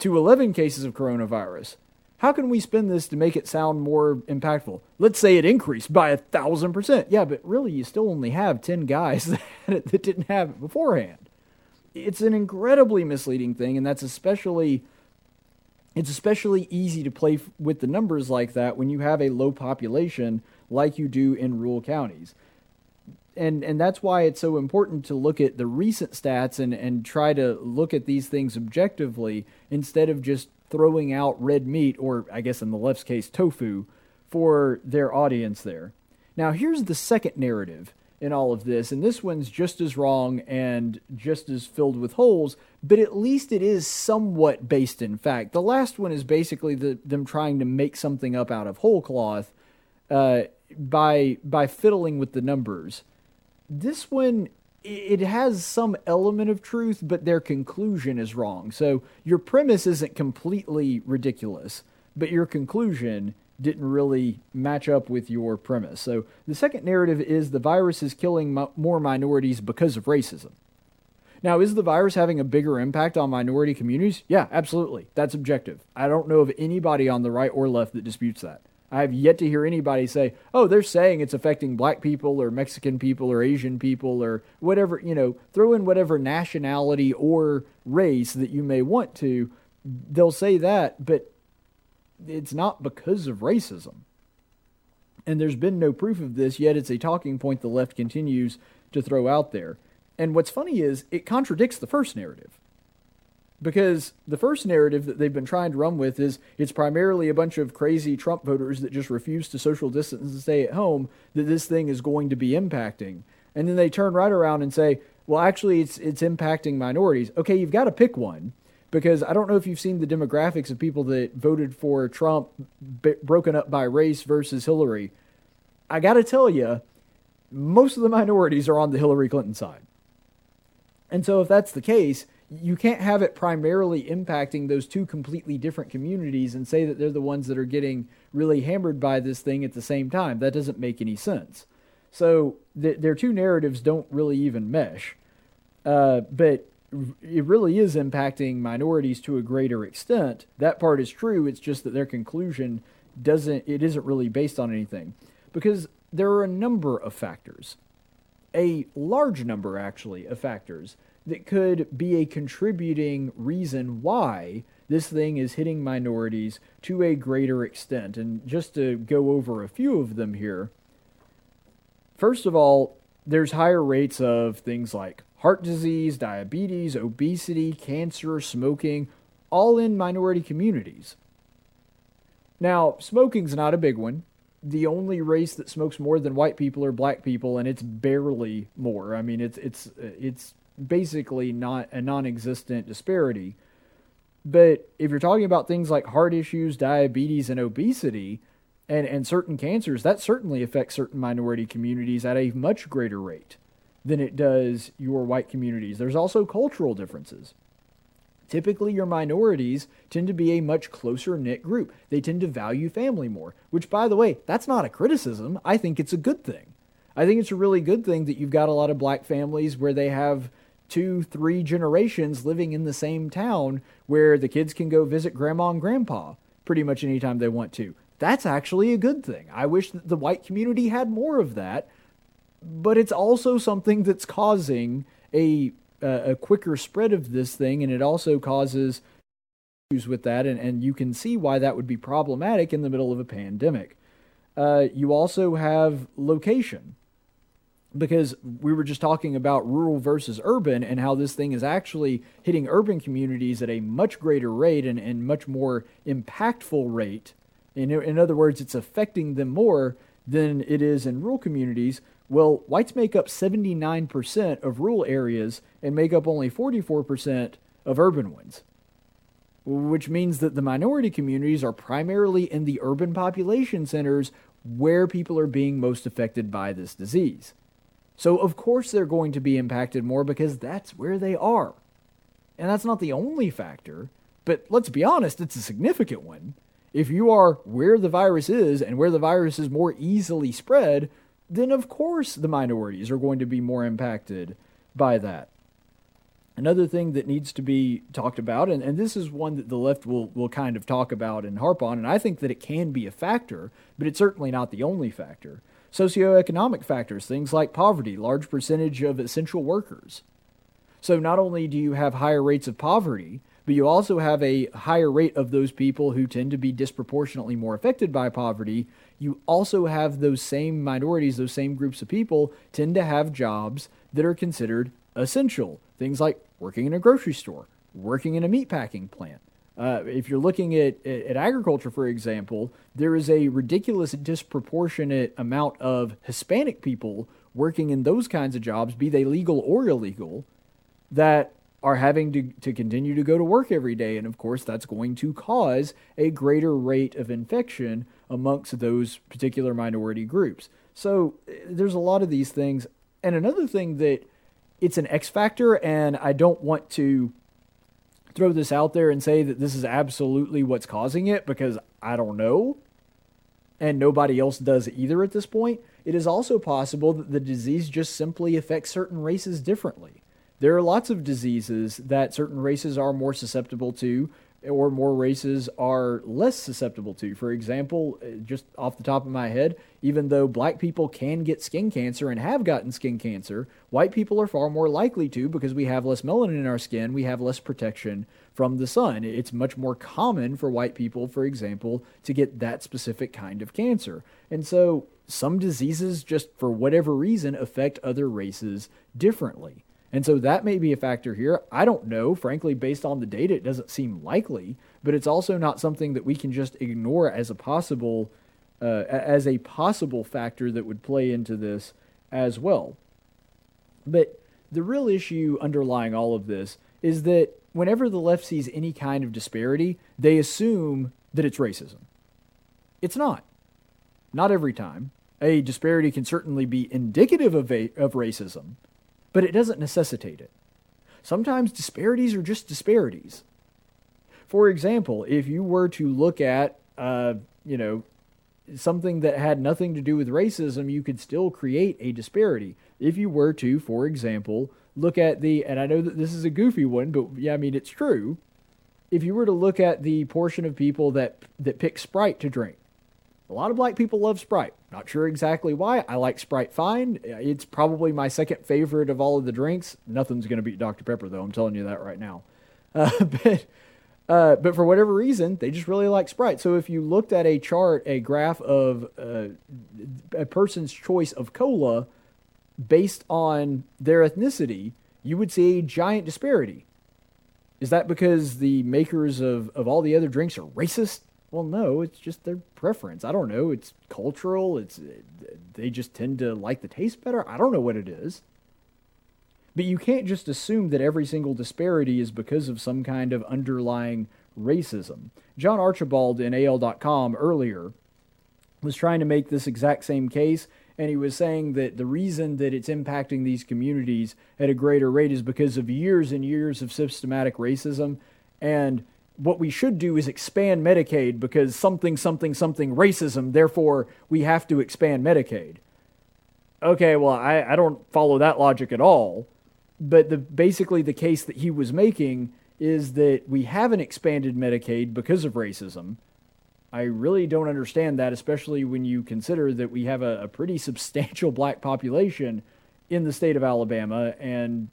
to 11 cases of coronavirus. How can we spin this to make it sound more impactful? Let's say it increased by a thousand percent. Yeah, but really, you still only have 10 guys that, that didn't have it beforehand. It's an incredibly misleading thing, and that's especially. It's especially easy to play with the numbers like that when you have a low population like you do in rural counties. And and that's why it's so important to look at the recent stats and, and try to look at these things objectively instead of just throwing out red meat, or I guess in the left's case, tofu, for their audience there. Now, here's the second narrative in all of this, and this one's just as wrong and just as filled with holes, but at least it is somewhat based in fact. The last one is basically the, them trying to make something up out of whole cloth uh, by by fiddling with the numbers. This one it has some element of truth, but their conclusion is wrong. So your premise isn't completely ridiculous, but your conclusion didn't really match up with your premise. So the second narrative is the virus is killing more minorities because of racism. Now, is the virus having a bigger impact on minority communities? Yeah, absolutely. That's objective. I don't know of anybody on the right or left that disputes that. I have yet to hear anybody say, oh, they're saying it's affecting black people or Mexican people or Asian people or whatever, you know, throw in whatever nationality or race that you may want to. They'll say that, but it's not because of racism. And there's been no proof of this, yet it's a talking point the left continues to throw out there. And what's funny is it contradicts the first narrative. Because the first narrative that they've been trying to run with is it's primarily a bunch of crazy Trump voters that just refuse to social distance and stay at home that this thing is going to be impacting. And then they turn right around and say, well, actually, it's, it's impacting minorities. Okay, you've got to pick one because I don't know if you've seen the demographics of people that voted for Trump b- broken up by race versus Hillary. I got to tell you, most of the minorities are on the Hillary Clinton side. And so, if that's the case, you can't have it primarily impacting those two completely different communities and say that they're the ones that are getting really hammered by this thing at the same time. That doesn't make any sense. So th- their two narratives don't really even mesh. Uh, but it really is impacting minorities to a greater extent. That part is true. It's just that their conclusion doesn't. It isn't really based on anything because there are a number of factors, a large number actually of factors that could be a contributing reason why this thing is hitting minorities to a greater extent. And just to go over a few of them here, first of all, there's higher rates of things like heart disease, diabetes, obesity, cancer, smoking, all in minority communities. Now, smoking's not a big one. The only race that smokes more than white people are black people, and it's barely more. I mean, it's it's it's basically not a non-existent disparity. But if you're talking about things like heart issues, diabetes, and obesity, and, and certain cancers, that certainly affects certain minority communities at a much greater rate than it does your white communities. There's also cultural differences. Typically, your minorities tend to be a much closer knit group. They tend to value family more, which, by the way, that's not a criticism. I think it's a good thing. I think it's a really good thing that you've got a lot of black families where they have two, three generations living in the same town where the kids can go visit grandma and grandpa pretty much anytime they want to. That's actually a good thing. I wish that the white community had more of that, but it's also something that's causing a a quicker spread of this thing, and it also causes issues with that, and, and you can see why that would be problematic in the middle of a pandemic. Uh, you also have location, because we were just talking about rural versus urban and how this thing is actually hitting urban communities at a much greater rate and, and much more impactful rate. In, in other words, it's affecting them more than it is in rural communities well, whites make up 79% of rural areas and make up only 44% of urban ones, which means that the minority communities are primarily in the urban population centers where people are being most affected by this disease. So, of course, they're going to be impacted more because that's where they are. And that's not the only factor, but let's be honest, it's a significant one. If you are where the virus is and where the virus is more easily spread, then of course the minorities are going to be more impacted by that. Another thing that needs to be talked about, and, and this is one that the left will, will kind of talk about and harp on, and I think that it can be a factor, but it's certainly not the only factor. Socioeconomic factors, things like poverty, large percentage of essential workers. So not only do you have higher rates of poverty, but you also have a higher rate of those people who tend to be disproportionately more affected by poverty you also have those same minorities, those same groups of people tend to have jobs that are considered essential. Things like working in a grocery store, working in a meatpacking plant. Uh, if you're looking at, at agriculture, for example, there is a ridiculous disproportionate amount of Hispanic people working in those kinds of jobs, be they legal or illegal, that are having to, to continue to go to work every day. And of course, that's going to cause a greater rate of infection amongst those particular minority groups. So there's a lot of these things. And another thing that it's an X factor, and I don't want to throw this out there and say that this is absolutely what's causing it because I don't know. And nobody else does either at this point. It is also possible that the disease just simply affects certain races differently. There are lots of diseases that certain races are more susceptible to or more races are less susceptible to. For example, uh, just off the top of my head, even though black people can get skin cancer and have gotten skin cancer, white people are far more likely to because we have less melanin in our skin, we have less protection from the sun. It's much more common for white people, for example, to get that specific kind of cancer. And so some diseases, just for whatever reason, affect other races differently. And so that may be a factor here. I don't know. Frankly, based on the data, it doesn't seem likely, but it's also not something that we can just ignore as a possible uh, as a possible factor that would play into this as well. But the real issue underlying all of this is that whenever the left sees any kind of disparity, they assume that it's racism. It's not. Not every time. A disparity can certainly be indicative of, a, of racism, but it doesn't necessitate it. Sometimes disparities are just disparities. For example, if you were to look at, uh, you know, something that had nothing to do with racism, you could still create a disparity. If you were to, for example, look at the, and I know that this is a goofy one, but yeah, I mean, it's true. If you were to look at the portion of people that, that pick Sprite to drink, a lot of black people love Sprite. Not sure exactly why. I like Sprite fine. It's probably my second favorite of all of the drinks. Nothing's going to beat Dr. Pepper, though. I'm telling you that right now. Uh, but, uh, but for whatever reason, they just really like Sprite. So if you looked at a chart, a graph of uh, a person's choice of cola based on their ethnicity, you would see a giant disparity. Is that because the makers of, of all the other drinks are racist? Well, no, it's just their preference. I don't know. It's cultural. It's they just tend to like the taste better. I don't know what it is. But you can't just assume that every single disparity is because of some kind of underlying racism. John Archibald in AL.com earlier was trying to make this exact same case, and he was saying that the reason that it's impacting these communities at a greater rate is because of years and years of systematic racism And what we should do is expand Medicaid because something, something, something racism, therefore we have to expand Medicaid. Okay, well, I, I don't follow that logic at all. But the, basically, the case that he was making is that we haven't expanded Medicaid because of racism. I really don't understand that, especially when you consider that we have a, a pretty substantial black population in the state of Alabama. And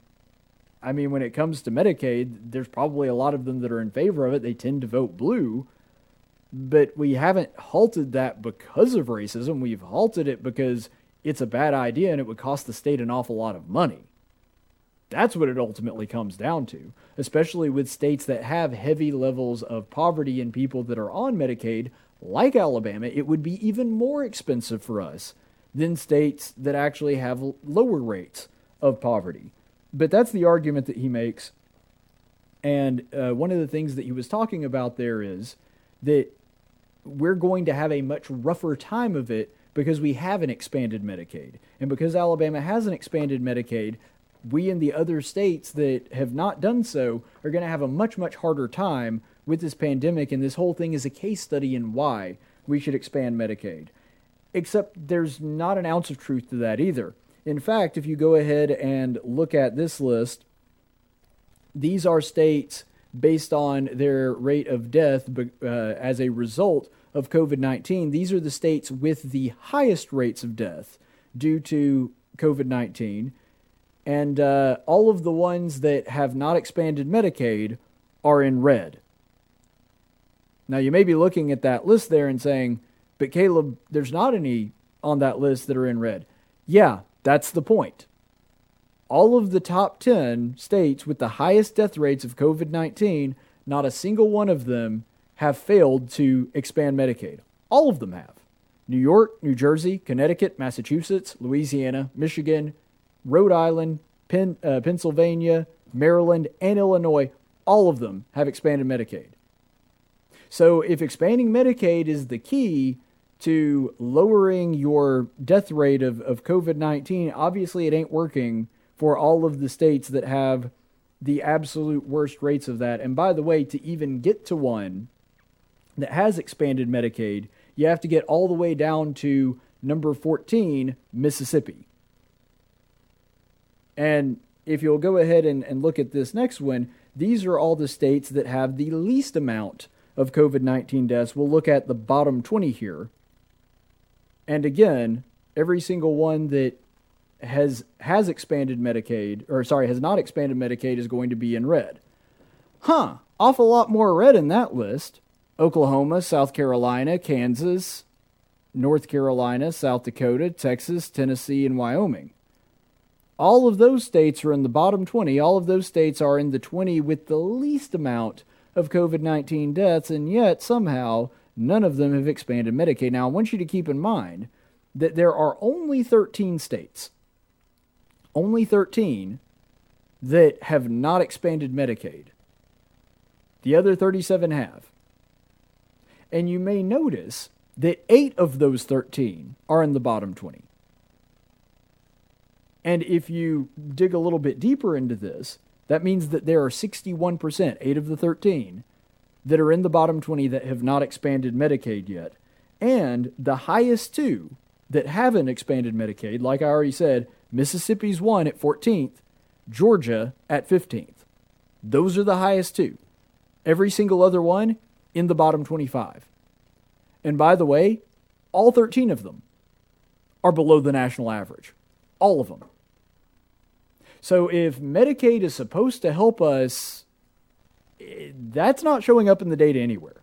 I mean, when it comes to Medicaid, there's probably a lot of them that are in favor of it. They tend to vote blue. But we haven't halted that because of racism. We've halted it because it's a bad idea and it would cost the state an awful lot of money. That's what it ultimately comes down to, especially with states that have heavy levels of poverty and people that are on Medicaid, like Alabama. It would be even more expensive for us than states that actually have lower rates of poverty. But that's the argument that he makes. And uh, one of the things that he was talking about there is that we're going to have a much rougher time of it because we have an expanded Medicaid. And because Alabama has an expanded Medicaid, we in the other states that have not done so are going to have a much, much harder time with this pandemic. And this whole thing is a case study in why we should expand Medicaid. Except there's not an ounce of truth to that either. In fact, if you go ahead and look at this list, these are states based on their rate of death uh, as a result of COVID 19. These are the states with the highest rates of death due to COVID 19. And uh, all of the ones that have not expanded Medicaid are in red. Now, you may be looking at that list there and saying, but Caleb, there's not any on that list that are in red. Yeah, that's the point. All of the top 10 states with the highest death rates of COVID 19, not a single one of them have failed to expand Medicaid. All of them have. New York, New Jersey, Connecticut, Massachusetts, Louisiana, Michigan, Rhode Island, uh, Pennsylvania, Maryland, and Illinois, all of them have expanded Medicaid. So if expanding Medicaid is the key to lowering your death rate of, of COVID 19, obviously it ain't working for all of the states that have the absolute worst rates of that. And by the way, to even get to one that has expanded Medicaid, you have to get all the way down to number 14, Mississippi. And if you'll go ahead and, and look at this next one, these are all the states that have the least amount of COVID 19 deaths. We'll look at the bottom 20 here. And again, every single one that has has expanded Medicaid, or sorry, has not expanded Medicaid is going to be in red. Huh, awful lot more red in that list. Oklahoma, South Carolina, Kansas, North Carolina, South Dakota, Texas, Tennessee, and Wyoming. All of those states are in the bottom 20. All of those states are in the 20 with the least amount of COVID 19 deaths, and yet somehow none of them have expanded Medicaid. Now, I want you to keep in mind that there are only 13 states, only 13 that have not expanded Medicaid. The other 37 have. And you may notice that eight of those 13 are in the bottom 20. And if you dig a little bit deeper into this, that means that there are 61%, 8 of the 13, that are in the bottom 20 that have not expanded Medicaid yet. And the highest two that haven't expanded Medicaid, like I already said, Mississippi's one at 14th, Georgia at 15th. Those are the highest two. Every single other one in the bottom 25. And by the way, all 13 of them are below the national average. All of them. So if Medicaid is supposed to help us, that's not showing up in the data anywhere.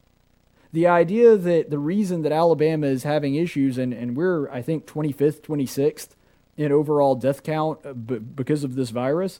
The idea that the reason that Alabama is having issues, and, and we're, I think, 25th, 26th in overall death count uh, because of this virus,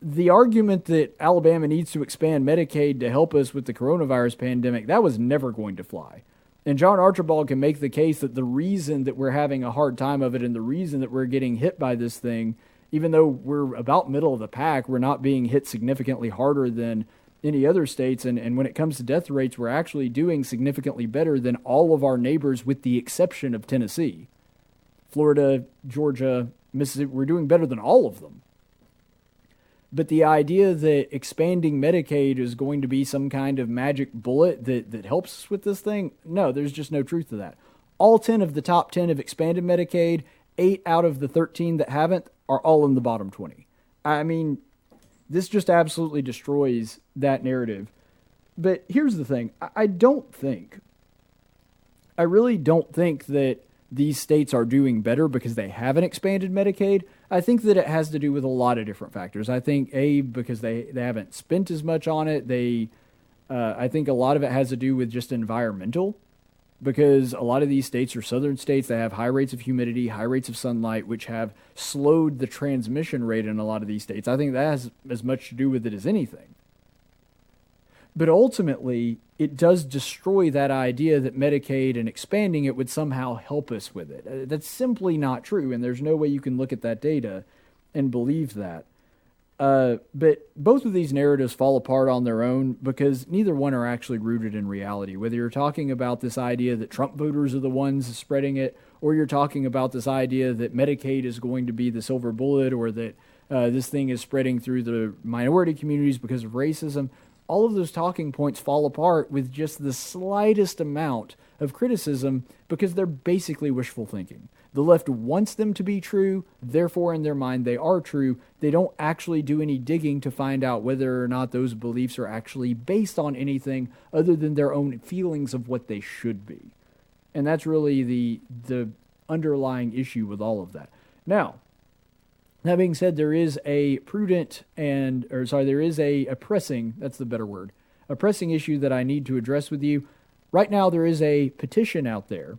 the argument that Alabama needs to expand Medicaid to help us with the coronavirus pandemic, that was never going to fly. And John Archibald can make the case that the reason that we're having a hard time of it and the reason that we're getting hit by this thing even though we're about middle of the pack, we're not being hit significantly harder than any other states. And, and when it comes to death rates, we're actually doing significantly better than all of our neighbors, with the exception of Tennessee. Florida, Georgia, Mississippi, we're doing better than all of them. But the idea that expanding Medicaid is going to be some kind of magic bullet that, that helps us with this thing, no, there's just no truth to that. All 10 of the top 10 have expanded Medicaid, eight out of the 13 that haven't are all in the bottom 20. I mean, this just absolutely destroys that narrative. But here's the thing I don't think, I really don't think that these states are doing better because they haven't expanded Medicaid. I think that it has to do with a lot of different factors. I think a because they they haven't spent as much on it. They, uh, I think a lot of it has to do with just environmental, because a lot of these states are southern states. that have high rates of humidity, high rates of sunlight, which have slowed the transmission rate in a lot of these states. I think that has as much to do with it as anything. But ultimately, it does destroy that idea that Medicaid and expanding it would somehow help us with it. Uh, that's simply not true, and there's no way you can look at that data and believe that. Uh, but both of these narratives fall apart on their own because neither one are actually rooted in reality. Whether you're talking about this idea that Trump voters are the ones spreading it, or you're talking about this idea that Medicaid is going to be the silver bullet, or that uh, this thing is spreading through the minority communities because of racism, all of those talking points fall apart with just the slightest amount of criticism because they're basically wishful thinking. The left wants them to be true, therefore, in their mind, they are true. They don't actually do any digging to find out whether or not those beliefs are actually based on anything other than their own feelings of what they should be. And that's really the, the underlying issue with all of that. Now, that being said, there is a prudent and, or sorry, there is a, a pressing, that's the better word, a pressing issue that I need to address with you. Right now, there is a petition out there,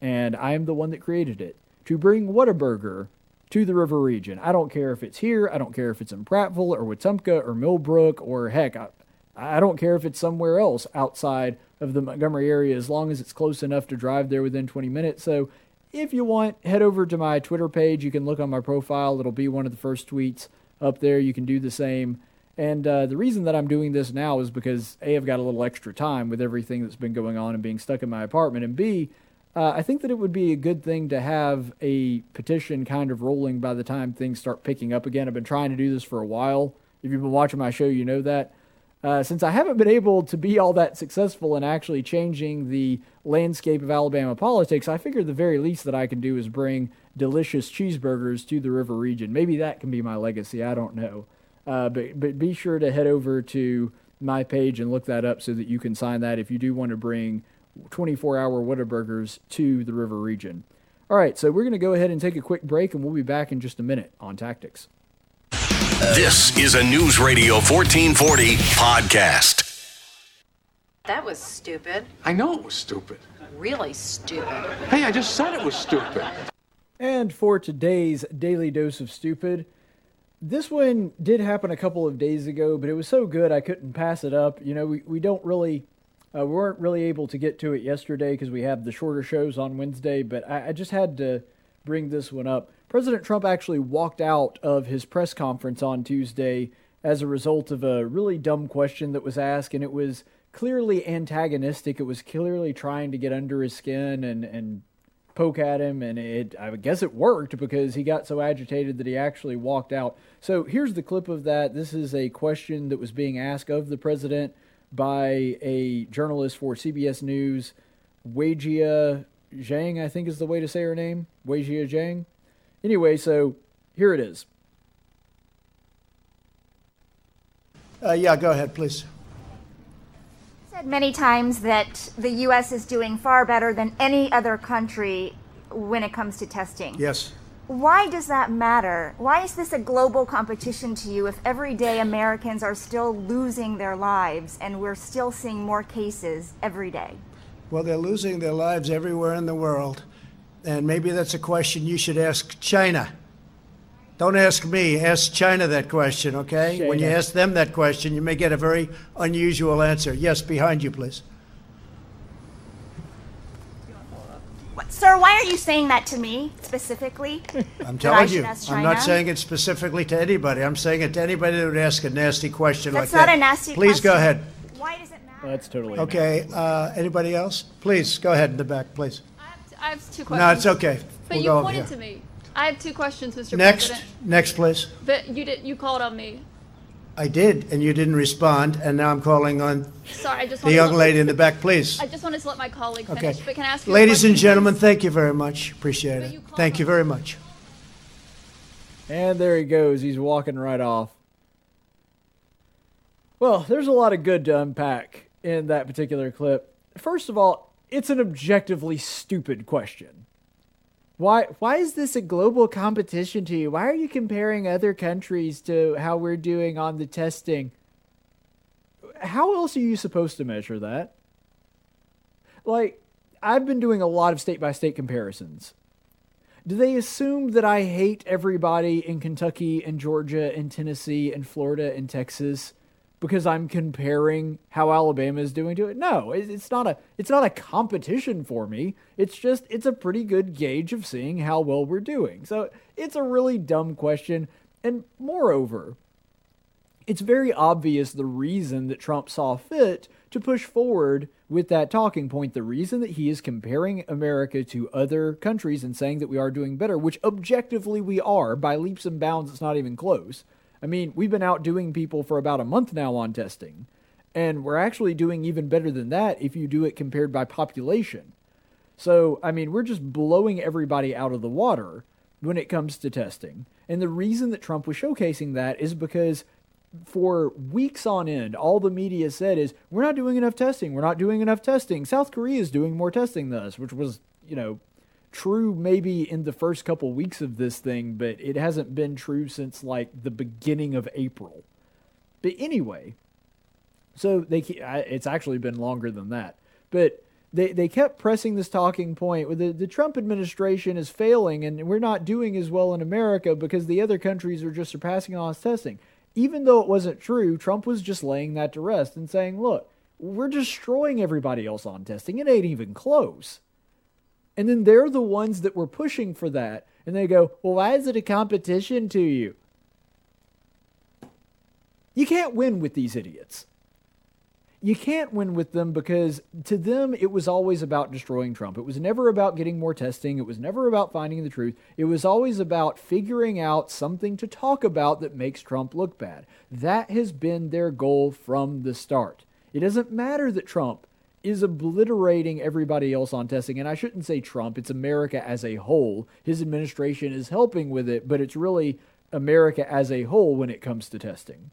and I am the one that created it, to bring Whataburger to the river region. I don't care if it's here, I don't care if it's in Prattville or Wetumpka or Millbrook or heck, I, I don't care if it's somewhere else outside of the Montgomery area as long as it's close enough to drive there within 20 minutes. So if you want, head over to my Twitter page. You can look on my profile, it'll be one of the first tweets up there. You can do the same. And uh, the reason that I'm doing this now is because A, I've got a little extra time with everything that's been going on and being stuck in my apartment. And B, uh, I think that it would be a good thing to have a petition kind of rolling by the time things start picking up again. I've been trying to do this for a while. If you've been watching my show, you know that. Uh, since I haven't been able to be all that successful in actually changing the landscape of Alabama politics, I figure the very least that I can do is bring delicious cheeseburgers to the river region. Maybe that can be my legacy. I don't know. Uh, but, but be sure to head over to my page and look that up so that you can sign that if you do want to bring 24 hour Whataburgers to the river region. All right, so we're going to go ahead and take a quick break, and we'll be back in just a minute on Tactics. This is a News Radio 1440 podcast. That was stupid. I know it was stupid. Really stupid. Hey, I just said it was stupid. And for today's daily dose of stupid, this one did happen a couple of days ago, but it was so good I couldn't pass it up. You know, we, we don't really, uh, we weren't really able to get to it yesterday because we have the shorter shows on Wednesday, but I, I just had to bring this one up. President Trump actually walked out of his press conference on Tuesday as a result of a really dumb question that was asked, and it was clearly antagonistic. It was clearly trying to get under his skin and, and poke at him, and it I guess it worked because he got so agitated that he actually walked out. So here's the clip of that. This is a question that was being asked of the president by a journalist for CBS News, Weijia Jiang, I think is the way to say her name. Weijia Jiang. Anyway, so here it is. Uh, yeah, go ahead, please. Said many times that the U.S. is doing far better than any other country when it comes to testing. Yes. Why does that matter? Why is this a global competition to you if everyday Americans are still losing their lives and we're still seeing more cases every day? Well, they're losing their lives everywhere in the world. And maybe that's a question you should ask China. Don't ask me, ask China that question, okay? China. When you ask them that question, you may get a very unusual answer. Yes, behind you, please. Sir, why are you saying that to me specifically? I'm telling you. I'm not saying it specifically to anybody. I'm saying it to anybody that would ask a nasty question That's like that. That's not a nasty question. Please go ahead. Why does it matter? That's totally Okay, uh, anybody else? Please, go ahead in the back, please. I have, t- I have two questions. No, it's okay. But We'll you go over pointed here. to me. I have two questions, Mr. Next, President. next, please. But you did you called on me. I did, and you didn't respond, and now I'm calling on Sorry, I just the wanted young to, lady in the back, please. I just wanted to let my colleague Okay. finish. But can I ask you a Ladies and question, gentlemen, please? thank you very much. Appreciate But it. you called Thank you on- very much. And there he goes. He's walking right off. Well, there's a lot of good to unpack in that particular clip. First of all, it's an objectively stupid question. Why why is this a global competition to you? Why are you comparing other countries to how we're doing on the testing? How else are you supposed to measure that? Like I've been doing a lot of state by state comparisons. Do they assume that I hate everybody in Kentucky and Georgia and Tennessee and Florida and Texas because I'm comparing how Alabama is doing to it? No, it's not a it's not a competition for me. It's just it's a pretty good gauge of seeing how well we're doing. So it's a really dumb question. And moreover, it's very obvious the reason that Trump saw fit to push forward with that talking point. The reason that he is comparing America to other countries and saying that we are doing better, which objectively we are by leaps and bounds, it's not even close. I mean, we've been outdoing people for about a month now on testing, and we're actually doing even better than that if you do it compared by population. So, I mean, we're just blowing everybody out of the water when it comes to testing. And the reason that Trump was showcasing that is because for weeks on end, all the media said is, we're not doing enough testing. We're not doing enough testing. South Korea is doing more testing than us, which was, you know, true maybe in the first couple weeks of this thing, but it hasn't been true since like the beginning of April. But anyway, so they it's actually been longer than that. But they they kept pressing this talking point with the, the Trump administration is failing and we're not doing as well in America because the other countries are just surpassing us testing. Even though it wasn't true, Trump was just laying that to rest and saying, "Look, we're destroying everybody else on testing. It ain't even close." And then they're the ones that were pushing for that. And they go, Well, why is it a competition to you? You can't win with these idiots. You can't win with them because to them it was always about destroying Trump. It was never about getting more testing. It was never about finding the truth. It was always about figuring out something to talk about that makes Trump look bad. That has been their goal from the start. It doesn't matter that Trump is obliterating everybody else on testing. And I shouldn't say Trump, it's America as a whole. His administration is helping with it, but it's really America as a whole when it comes to testing.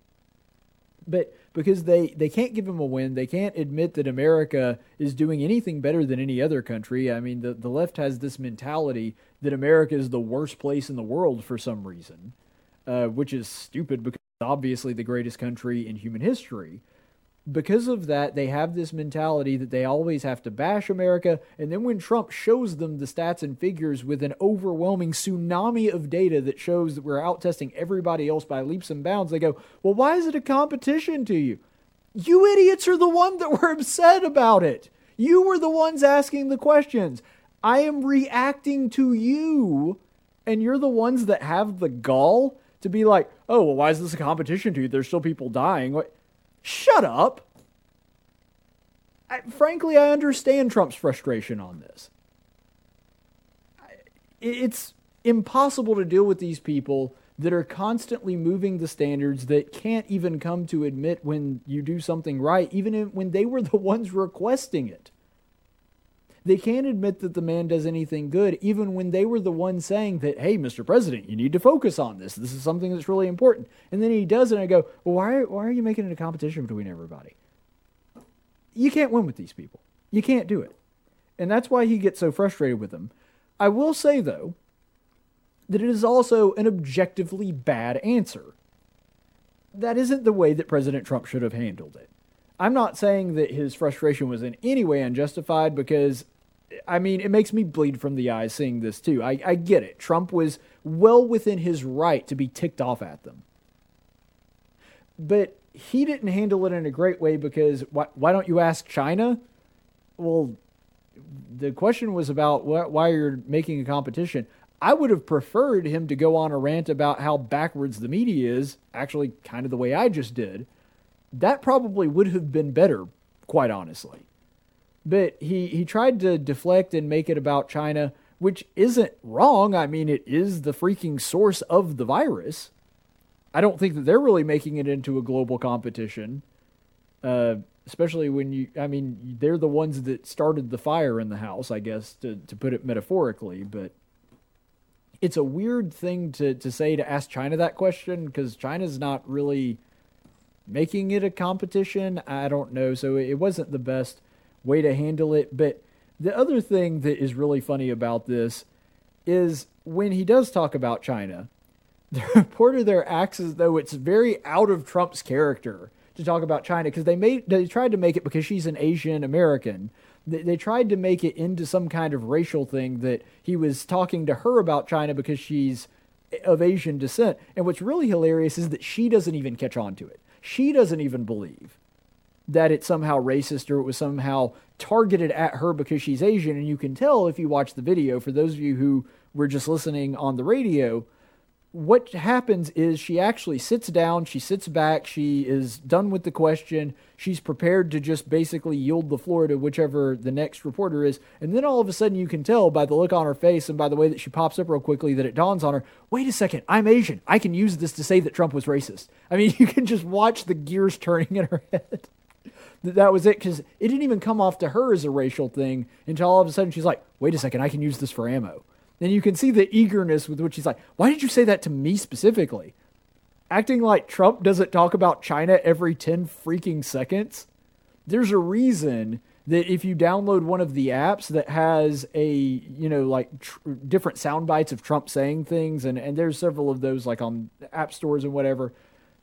But because they, they can't give him a win, they can't admit that America is doing anything better than any other country. I mean, the, the left has this mentality that America is the worst place in the world for some reason, uh, which is stupid because it's obviously the greatest country in human history because of that, they have this mentality that they always have to bash America. And then when Trump shows them the stats and figures with an overwhelming tsunami of data that shows that we're out testing everybody else by leaps and bounds, they go, Well, why is it a competition to you? You idiots are the ones that were upset about it. You were the ones asking the questions. I am reacting to you, and you're the ones that have the gall to be like, oh, well, why is this a competition to you? There's still people dying. What? Shut up. I, frankly, I understand Trump's frustration on this. It's impossible to deal with these people that are constantly moving the standards that can't even come to admit when you do something right, even when they were the ones requesting it. They can't admit that the man does anything good, even when they were the ones saying that, hey, Mr. President, you need to focus on this. This is something that's really important. And then he does it, and I go, well, why, why are you making it a competition between everybody? You can't win with these people. You can't do it. And that's why he gets so frustrated with them. I will say, though, that it is also an objectively bad answer. That isn't the way that President Trump should have handled it. I'm not saying that his frustration was in any way unjustified because, I mean, it makes me bleed from the eyes seeing this too. I, I get it. Trump was well within his right to be ticked off at them. But he didn't handle it in a great way because why, why don't you ask China? Well, the question was about wh- why you're making a competition. I would have preferred him to go on a rant about how backwards the media is, actually, kind of the way I just did. That probably would have been better, quite honestly. But he, he tried to deflect and make it about China which isn't wrong. I mean, it is the freaking source of the virus. I don't think that they're really making it into a global competition, uh, especially when you, I mean, they're the ones that started the fire in the house, I guess, to, to put it metaphorically. But it's a weird thing to, to say to ask China that question because China's not really making it a competition. I don't know. So it wasn't the best way to handle it. But the other thing that is really funny about this is when he does talk about China, the reporter there acts as though it's very out of Trump's character to talk about China because they made they tried to make it because she's an Asian American. They, they tried to make it into some kind of racial thing that he was talking to her about China because she's of Asian descent. And what's really hilarious is that she doesn't even catch on to it. She doesn't even believe that it's somehow racist or it was somehow targeted at her because she's Asian. And you can tell if you watch the video, for those of you who were just listening on the radio, what happens is she actually sits down, she sits back, she is done with the question, she's prepared to just basically yield the floor to whichever the next reporter is, and then all of a sudden you can tell by the look on her face and by the way that she pops up real quickly that it dawns on her, wait a second, I'm Asian. I can use this to say that Trump was racist. I mean, you can just watch the gears turning in her head. That was it because it didn't even come off to her as a racial thing until all of a sudden she's like, wait a second, I can use this for ammo. Then you can see the eagerness with which he's like, why did you say that to me specifically? Acting like Trump doesn't talk about China every 10 freaking seconds. There's a reason that if you download one of the apps that has a, you know, like tr- different sound bites of Trump saying things, and, and there's several of those like on app stores and whatever,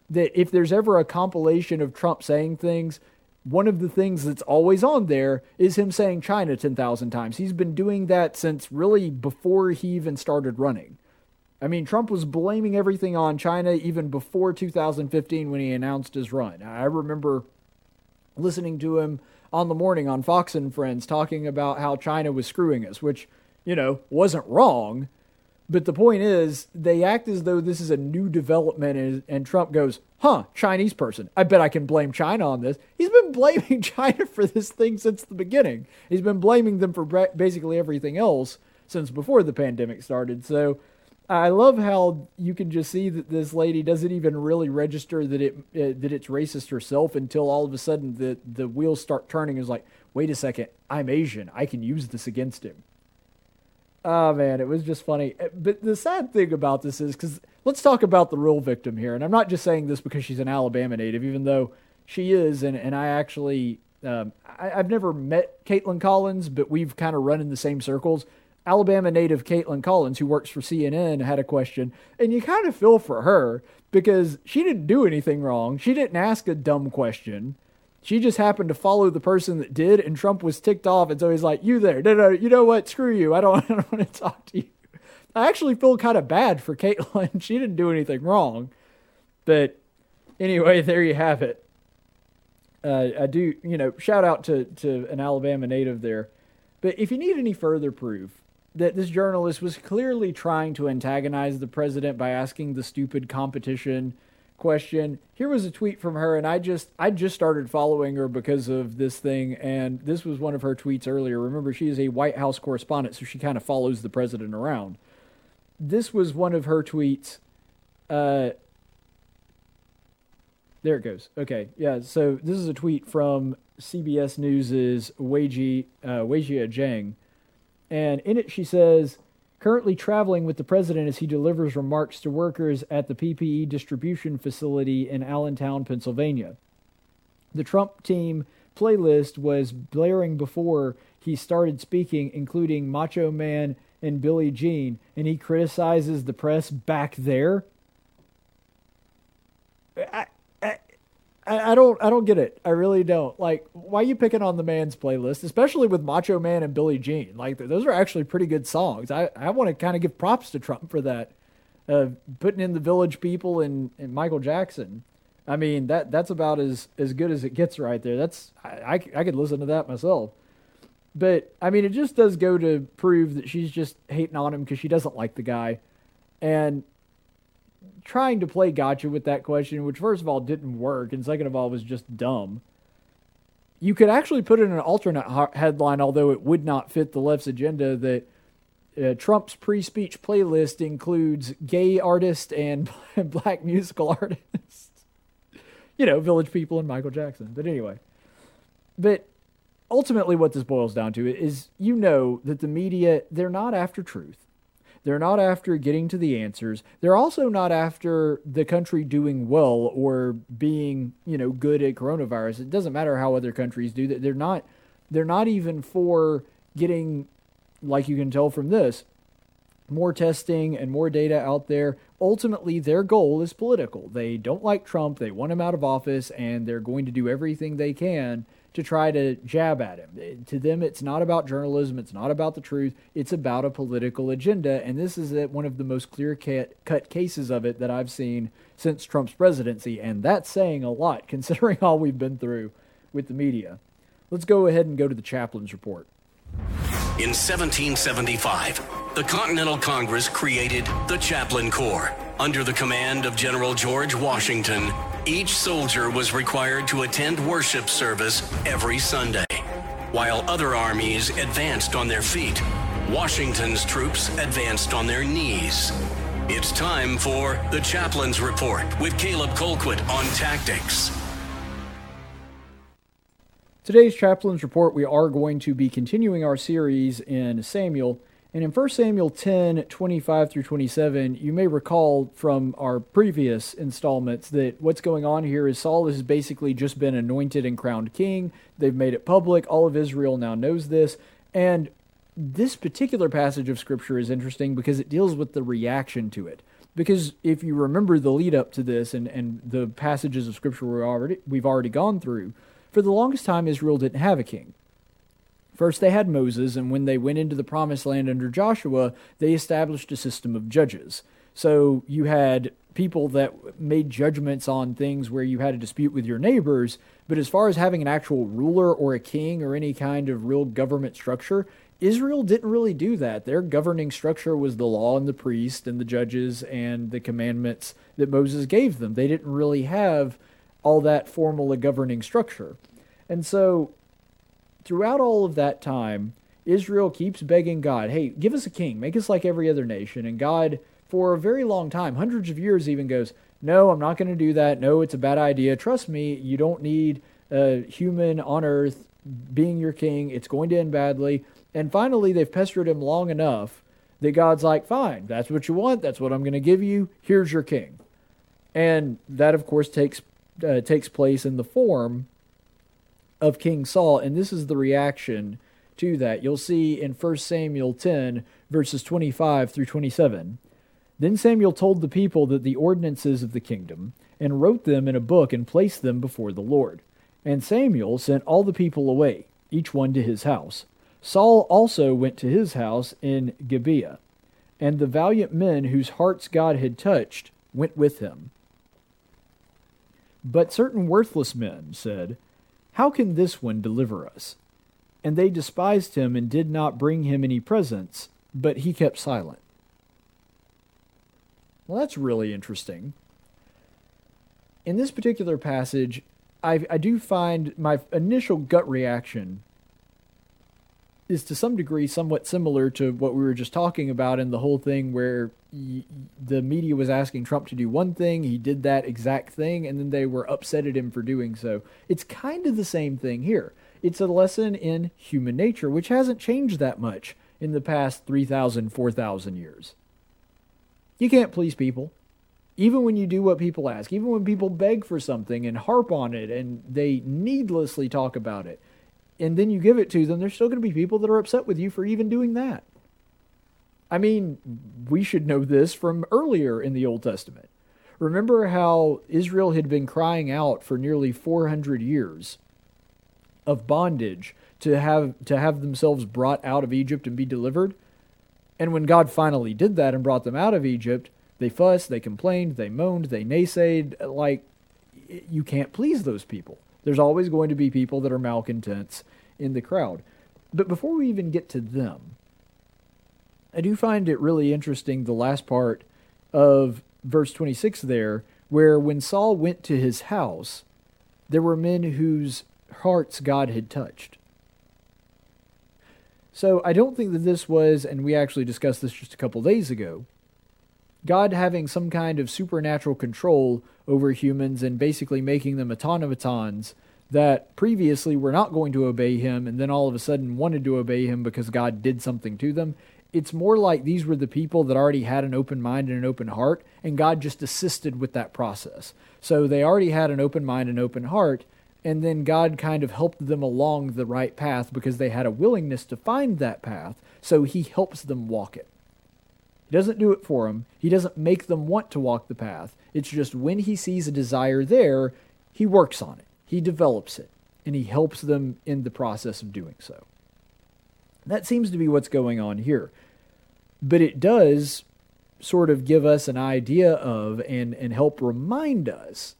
that if there's ever a compilation of Trump saying things, one of the things that's always on there is him saying China 10,000 times. He's been doing that since really before he even started running. I mean, Trump was blaming everything on China even before 2015 when he announced his run. I remember listening to him on the morning on Fox and Friends talking about how China was screwing us, which, you know, wasn't wrong. But the point is, they act as though this is a new development, and, and, Trump goes, huh, Chinese person. I bet I can blame China on this. He's been blaming China for this thing since the beginning. He's been blaming them for basically everything else since before the pandemic started. So I love how you can just see that this lady doesn't even really register that it uh, that it's racist herself until all of a sudden the, the wheels start turning. Is like, wait a second, I'm Asian. I can use this against him. Oh man, it was just funny. Uh, but the sad thing about this is because let's talk about the real victim here. And I'm not just saying this because she's an Alabama native, even though she is. And, and I actually, um, I, have never met Kaitlan Collins, but we've kind of run in the same circles. Alabama native Kaitlan Collins, who works for CNN, had a question. And you kind of feel for her because she didn't do anything wrong. She didn't ask a dumb question. She just happened to follow the person that did, and Trump was ticked off, and so he's like, "You there? No, no, you know what? Screw you. I don't, I don't want to talk to you." I actually feel kind of bad for Kaitlan. She didn't do anything wrong, but anyway, there you have it. Uh, I do, you know, shout out to to an Alabama native there. But if you need any further proof that this journalist was clearly trying to antagonize the president by asking the stupid competition question. Here was a tweet from her, and I just I just started following her because of this thing, and this was one of her tweets earlier. Remember, she is a White House correspondent, so she kind of follows the president around. This was one of her tweets. Uh, there it goes. Okay, yeah. So this is a tweet from CBS News's Weijia uh, Weijia Jiang, and in it she says currently traveling with the president as he delivers remarks to workers at the PPE distribution facility in Allentown, Pennsylvania. The Trump team playlist was blaring before he started speaking, including Macho Man and Billie Jean, and he criticizes the press back there. I, I, I don't I don't get it. I really don't. Like, why are you picking on the man's playlist, especially with Macho Man and Billie Jean? Like, those are actually pretty good songs. I, I want to kind of give props to Trump for that, uh, putting in the Village People and, and Michael Jackson. I mean that that's about as as good as it gets right there. That's I, I, I could listen to that myself. But I mean, it just does go to prove that she's just hating on him because she doesn't like the guy, and trying to play gotcha with that question, which first of all didn't work, and second of all was just dumb. You could actually put in an alternate headline, although it would not fit the left's agenda. That uh, Trump's pre-speech playlist includes gay artists and black musical artists. you know, Village People and Michael Jackson. But anyway, but ultimately, what this boils down to is you know that the media they're not after truth. They're not after getting to the answers. They're also not after the country doing well or being, you know, good at coronavirus. It doesn't matter how other countries do that. They're not they're not even for getting like you can tell from this more testing and more data out there. Ultimately, their goal is political. They don't like Trump. They want him out of office and they're going to do everything they can to try to jab at him. To them, it's not about journalism, it's not about the truth, it's about a political agenda. And this is one of the most clear cut cases of it that I've seen since Trump's presidency. And that's saying a lot considering all we've been through with the media. Let's go ahead and go to the chaplain's report. In 1775, the Continental Congress created the Chaplain Corps under the command of General George Washington each soldier was required to attend worship service every Sunday. While other armies advanced on their feet, Washington's troops advanced on their knees. It's time for the Chaplain's Report with Caleb Colquitt on tactics. Today's Chaplain's Report, we are going to be continuing our series in Samuel. And in 1 Samuel 10 25 through 27, you may recall from our previous installments that what's going on here is Saul has basically just been anointed and crowned king. They've made it public. All of Israel now knows this. And this particular passage of Scripture is interesting because it deals with the reaction to it. Because if you remember the lead up to this and, and the passages of Scripture we already, we've already gone through, for the longest time, Israel didn't have a king. First, they had Moses, and when they went into the promised land under Joshua, they established a system of judges. So you had people that made judgments on things where you had a dispute with your neighbors, but as far as having an actual ruler or a king or any kind of real government structure, Israel didn't really do that. Their governing structure was the law and the priest and the judges and the commandments that Moses gave them. They didn't really have all that formal a governing structure. And so throughout all of that time, Israel keeps begging God, hey, give us a king, make us like every other nation. And God, for a very long time, hundreds of years, even goes, no, I'm not going to do that. No, it's a bad idea. Trust me, you don't need a human on earth being your king. It's going to end badly. And finally, they've pestered him long enough that God's like, fine, that's what you want. That's what I'm going to give you. Here's your king. And that, of course, takes uh, takes place in the form of King Saul, and this is the reaction to that. You'll see in 1 Samuel 10, verses 25 through 27. Then Samuel told the people that the ordinances of the kingdom, and wrote them in a book and placed them before the Lord. And Samuel sent all the people away, each one to his house. Saul also went to his house in Gibeah, and the valiant men whose hearts God had touched went with him. But certain worthless men said, how can this one deliver us? And they despised him and did not bring him any presents, but he kept silent. Well, that's really interesting. In this particular passage, I, I do find my initial gut reaction is to some degree somewhat similar to what we were just talking about in the whole thing where the media was asking Trump to do one thing, he did that exact thing, and then they were upset at him for doing so. It's kind of the same thing here. It's a lesson in human nature, which hasn't changed that much in the past 3,000, 4,000 years. You can't please people. Even when you do what people ask, even when people beg for something and harp on it and they needlessly talk about it, and then you give it to them, there's still going to be people that are upset with you for even doing that. I mean, we should know this from earlier in the Old Testament. Remember how Israel had been crying out for nearly 400 years of bondage to have to have themselves brought out of Egypt and be delivered? And when God finally did that and brought them out of Egypt, they fussed, they complained, they moaned, they naysayed like you can't please those people. There's always going to be people that are malcontents in the crowd. But before we even get to them, I do find it really interesting the last part of verse 26 there, where when Saul went to his house, there were men whose hearts God had touched. So I don't think that this was, and we actually discussed this just a couple days ago, God having some kind of supernatural control over humans and basically making them automatons that previously were not going to obey him and then all of a sudden wanted to obey him because God did something to them. It's more like these were the people that already had an open mind and an open heart, and God just assisted with that process. So they already had an open mind and open heart, and then God kind of helped them along the right path because they had a willingness to find that path, so He helps them walk it. Doesn't do it for them, He doesn't make them want to walk the path. It's just when He sees a desire there, He works on it, He develops it, and He helps them in the process of doing so. That seems to be what's going on here. But it does sort of give us an idea of and, and help remind us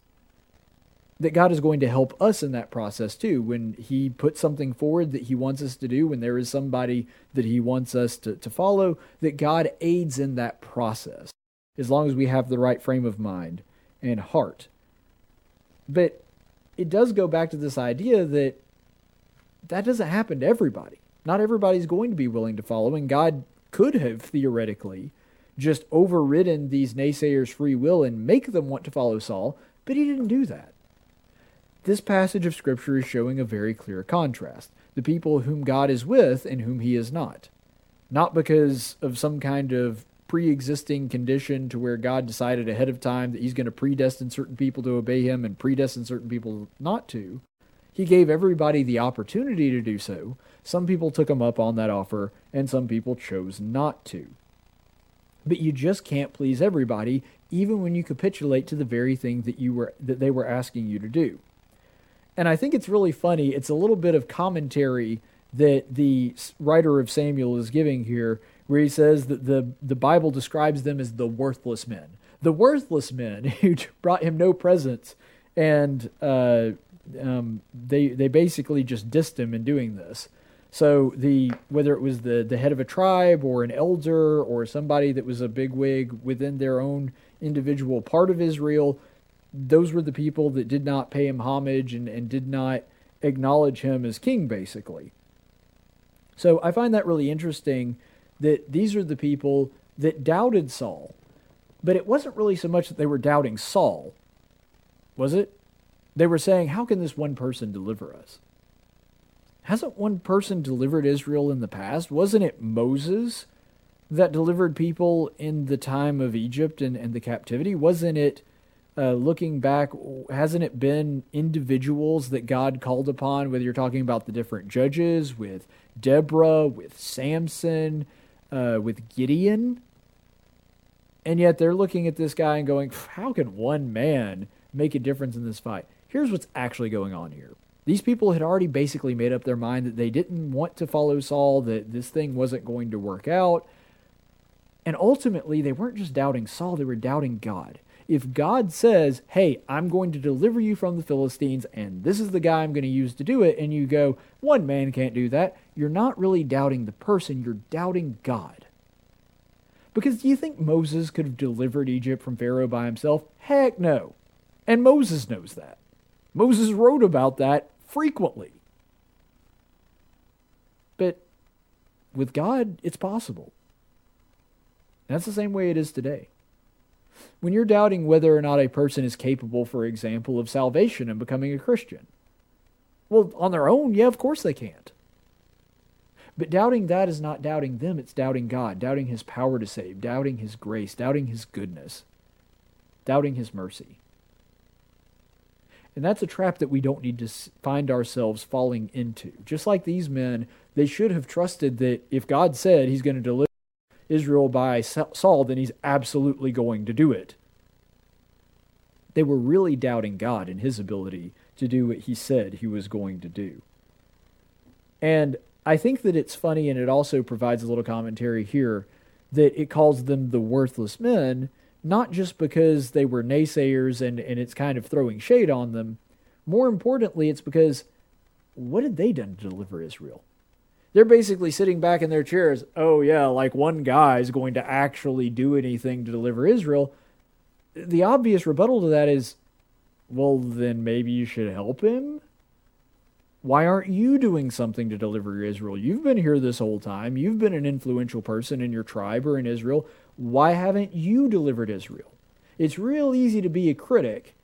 that God is going to help us in that process too. When He puts something forward that He wants us to do, when there is somebody that He wants us to, to follow, that God aids in that process as long as we have the right frame of mind and heart. But it does go back to this idea that that doesn't happen to everybody. Not everybody's going to be willing to follow, and God could have theoretically just overridden these naysayers' free will and make them want to follow Saul, but he didn't do that. This passage of Scripture is showing a very clear contrast the people whom God is with and whom he is not. Not because of some kind of pre existing condition to where God decided ahead of time that he's going to predestine certain people to obey him and predestine certain people not to. He gave everybody the opportunity to do so. Some people took him up on that offer, and some people chose not to. But you just can't please everybody, even when you capitulate to the very thing that you were that they were asking you to do. And I think it's really funny. It's a little bit of commentary that the writer of Samuel is giving here, where he says that the, the Bible describes them as the worthless men. The worthless men who brought him no presents, and uh, um, they, they basically just dissed him in doing this. So the whether it was the, the head of a tribe or an elder or somebody that was a bigwig within their own individual part of Israel, those were the people that did not pay him homage and, and did not acknowledge him as king, basically. So I find that really interesting that these are the people that doubted Saul. But it wasn't really so much that they were doubting Saul, was it? They were saying, How can this one person deliver us? Hasn't one person delivered Israel in the past? Wasn't it Moses that delivered people in the time of Egypt and, and the captivity? Wasn't it, uh, looking back, hasn't it been individuals that God called upon, whether you're talking about the different judges, with Deborah, with Samson, uh, with Gideon? And yet they're looking at this guy and going, How can one man make a difference in this fight? Here's what's actually going on here these people had already basically made up their mind that they didn't want to follow Saul, that this thing wasn't going to work out. And ultimately, they weren't just doubting Saul, they were doubting God. If God says, Hey, I'm going to deliver you from the Philistines, and this is the guy I'm going to use to do it, and you go, One man can't do that, you're not really doubting the person, you're doubting God. Because do you think Moses could have delivered Egypt from Pharaoh by himself? Heck no. And Moses knows that. Moses wrote about that frequently. But with God, it's possible. That's the same way it is today. When you're doubting whether or not a person is capable, for example, of salvation and becoming a Christian, well, on their own, yeah, of course they can't. But doubting that is not doubting them, it's doubting God, doubting His power to save, doubting His grace, doubting His goodness, doubting His mercy. And that's a trap that we don't need to find ourselves falling into. Just like these men, they should have trusted that if God said he's going to deliver Israel by Saul, then he's absolutely going to do it. They were really doubting God and his ability to do what he said he was going to do. And I think that it's funny, and it also provides a little commentary here that it calls them the worthless men not just because they were naysayers and, and it's kind of throwing shade on them. More importantly, it's because what had they done to deliver Israel? They're basically sitting back in their chairs. Oh, yeah, like one guy is going to actually do anything to deliver Israel. The obvious rebuttal to that is, well, then maybe you should help him? Why aren't you doing something to deliver Israel? You've been here this whole time. You've been an influential person in your tribe or in Israel. Why haven't you delivered Israel? It's real easy to be a critic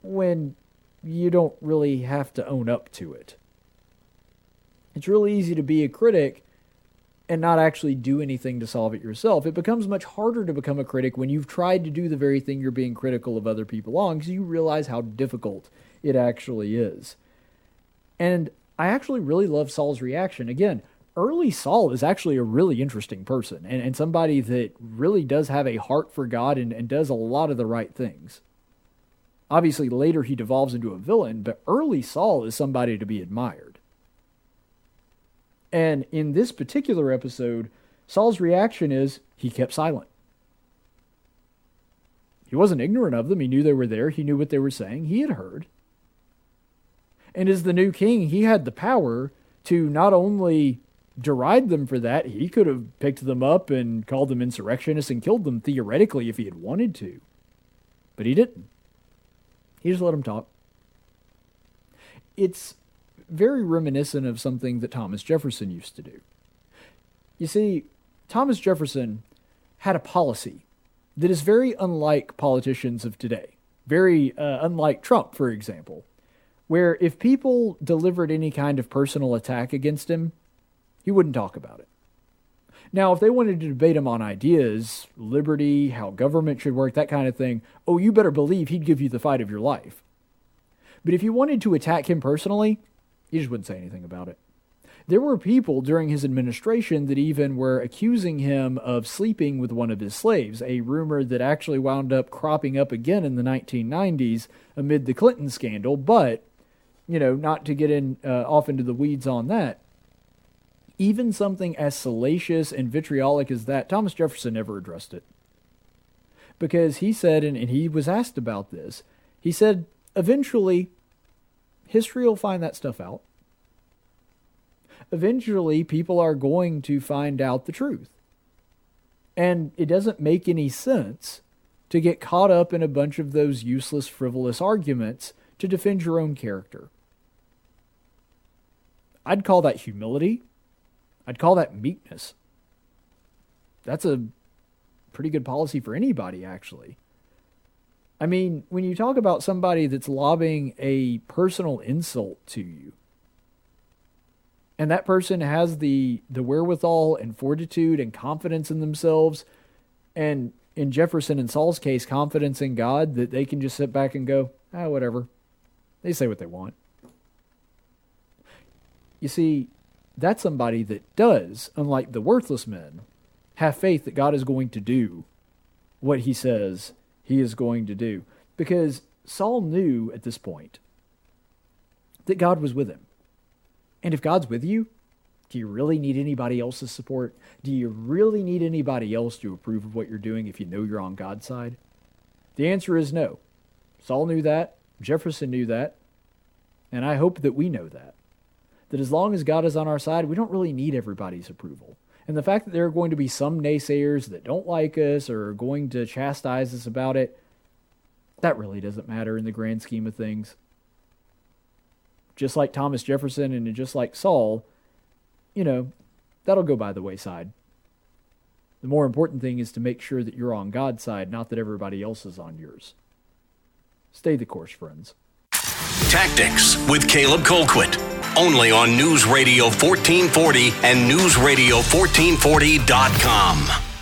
when you don't really have to own up to it. It's really easy to be a critic and not actually do anything to solve it yourself. It becomes much harder to become a critic when you've tried to do the very thing you're being critical of other people on because you realize how difficult it actually is. And I actually really love Saul's reaction. Again, early Saul is actually a really interesting person and, and somebody that really does have a heart for God and, and does a lot of the right things. Obviously, later he devolves into a villain, but early Saul is somebody to be admired. And in this particular episode, Saul's reaction is he kept silent. He wasn't ignorant of them. He knew they were there. He knew what they were saying. He had heard. And as the new king, he had the power to not only deride them for that, he could have picked them up and called them insurrectionists and killed them theoretically if he had wanted to. But he didn't. He just let them talk. It's very reminiscent of something that Thomas Jefferson used to do. You see, Thomas Jefferson had a policy that is very unlike politicians of today, very uh, unlike Trump, for example, where if people delivered any kind of personal attack against him, he wouldn't talk about it. Now, if they wanted to debate him on ideas, liberty, how government should work, that kind of thing, oh, you better believe he'd give you the fight of your life. But if you wanted to attack him personally, he just wouldn't say anything about it. There were people during his administration that even were accusing him of sleeping with one of his slaves, a rumor that actually wound up cropping up again in the 1990s amid the Clinton scandal. But, you know, not to get in uh, off into the weeds on that, even something as salacious and vitriolic as that, Thomas Jefferson never addressed it. Because he said, and, and he was asked about this, he said, eventually history will find that stuff out. Eventually, people are going to find out the truth. And it doesn't make any sense to get caught up in a bunch of those useless, frivolous arguments to defend your own character. I'd call that humility. I'd call that meekness. That's a pretty good policy for anybody, actually. I mean, when you talk about somebody that's lobbing a personal insult to you, and that person has the the wherewithal and fortitude and confidence in themselves, and in Jefferson and Saul's case, confidence in God that they can just sit back and go, ah, whatever. They say what they want. You see, that's somebody that does, unlike the worthless men, have faith that God is going to do what he says he is going to do. Because Saul knew at this point that God was with him. And if God's with you, do you really need anybody else's support? Do you really need anybody else to approve of what you're doing if you know you're on God's side? The answer is no. Saul knew that. Jefferson knew that. And I hope that we know that. That as long as God is on our side, we don't really need everybody's approval. And the fact that there are going to be some naysayers that don't like us or are going to chastise us about it, that really doesn't matter in the grand scheme of things. Just like Thomas Jefferson and just like Saul, you know, that'll go by the wayside. The more important thing is to make sure that you're on God's side, not that everybody else is on yours. Stay the course, friends. Tactics with Caleb Colquitt. Only on News Radio 1440 and NewsRadio1440.com.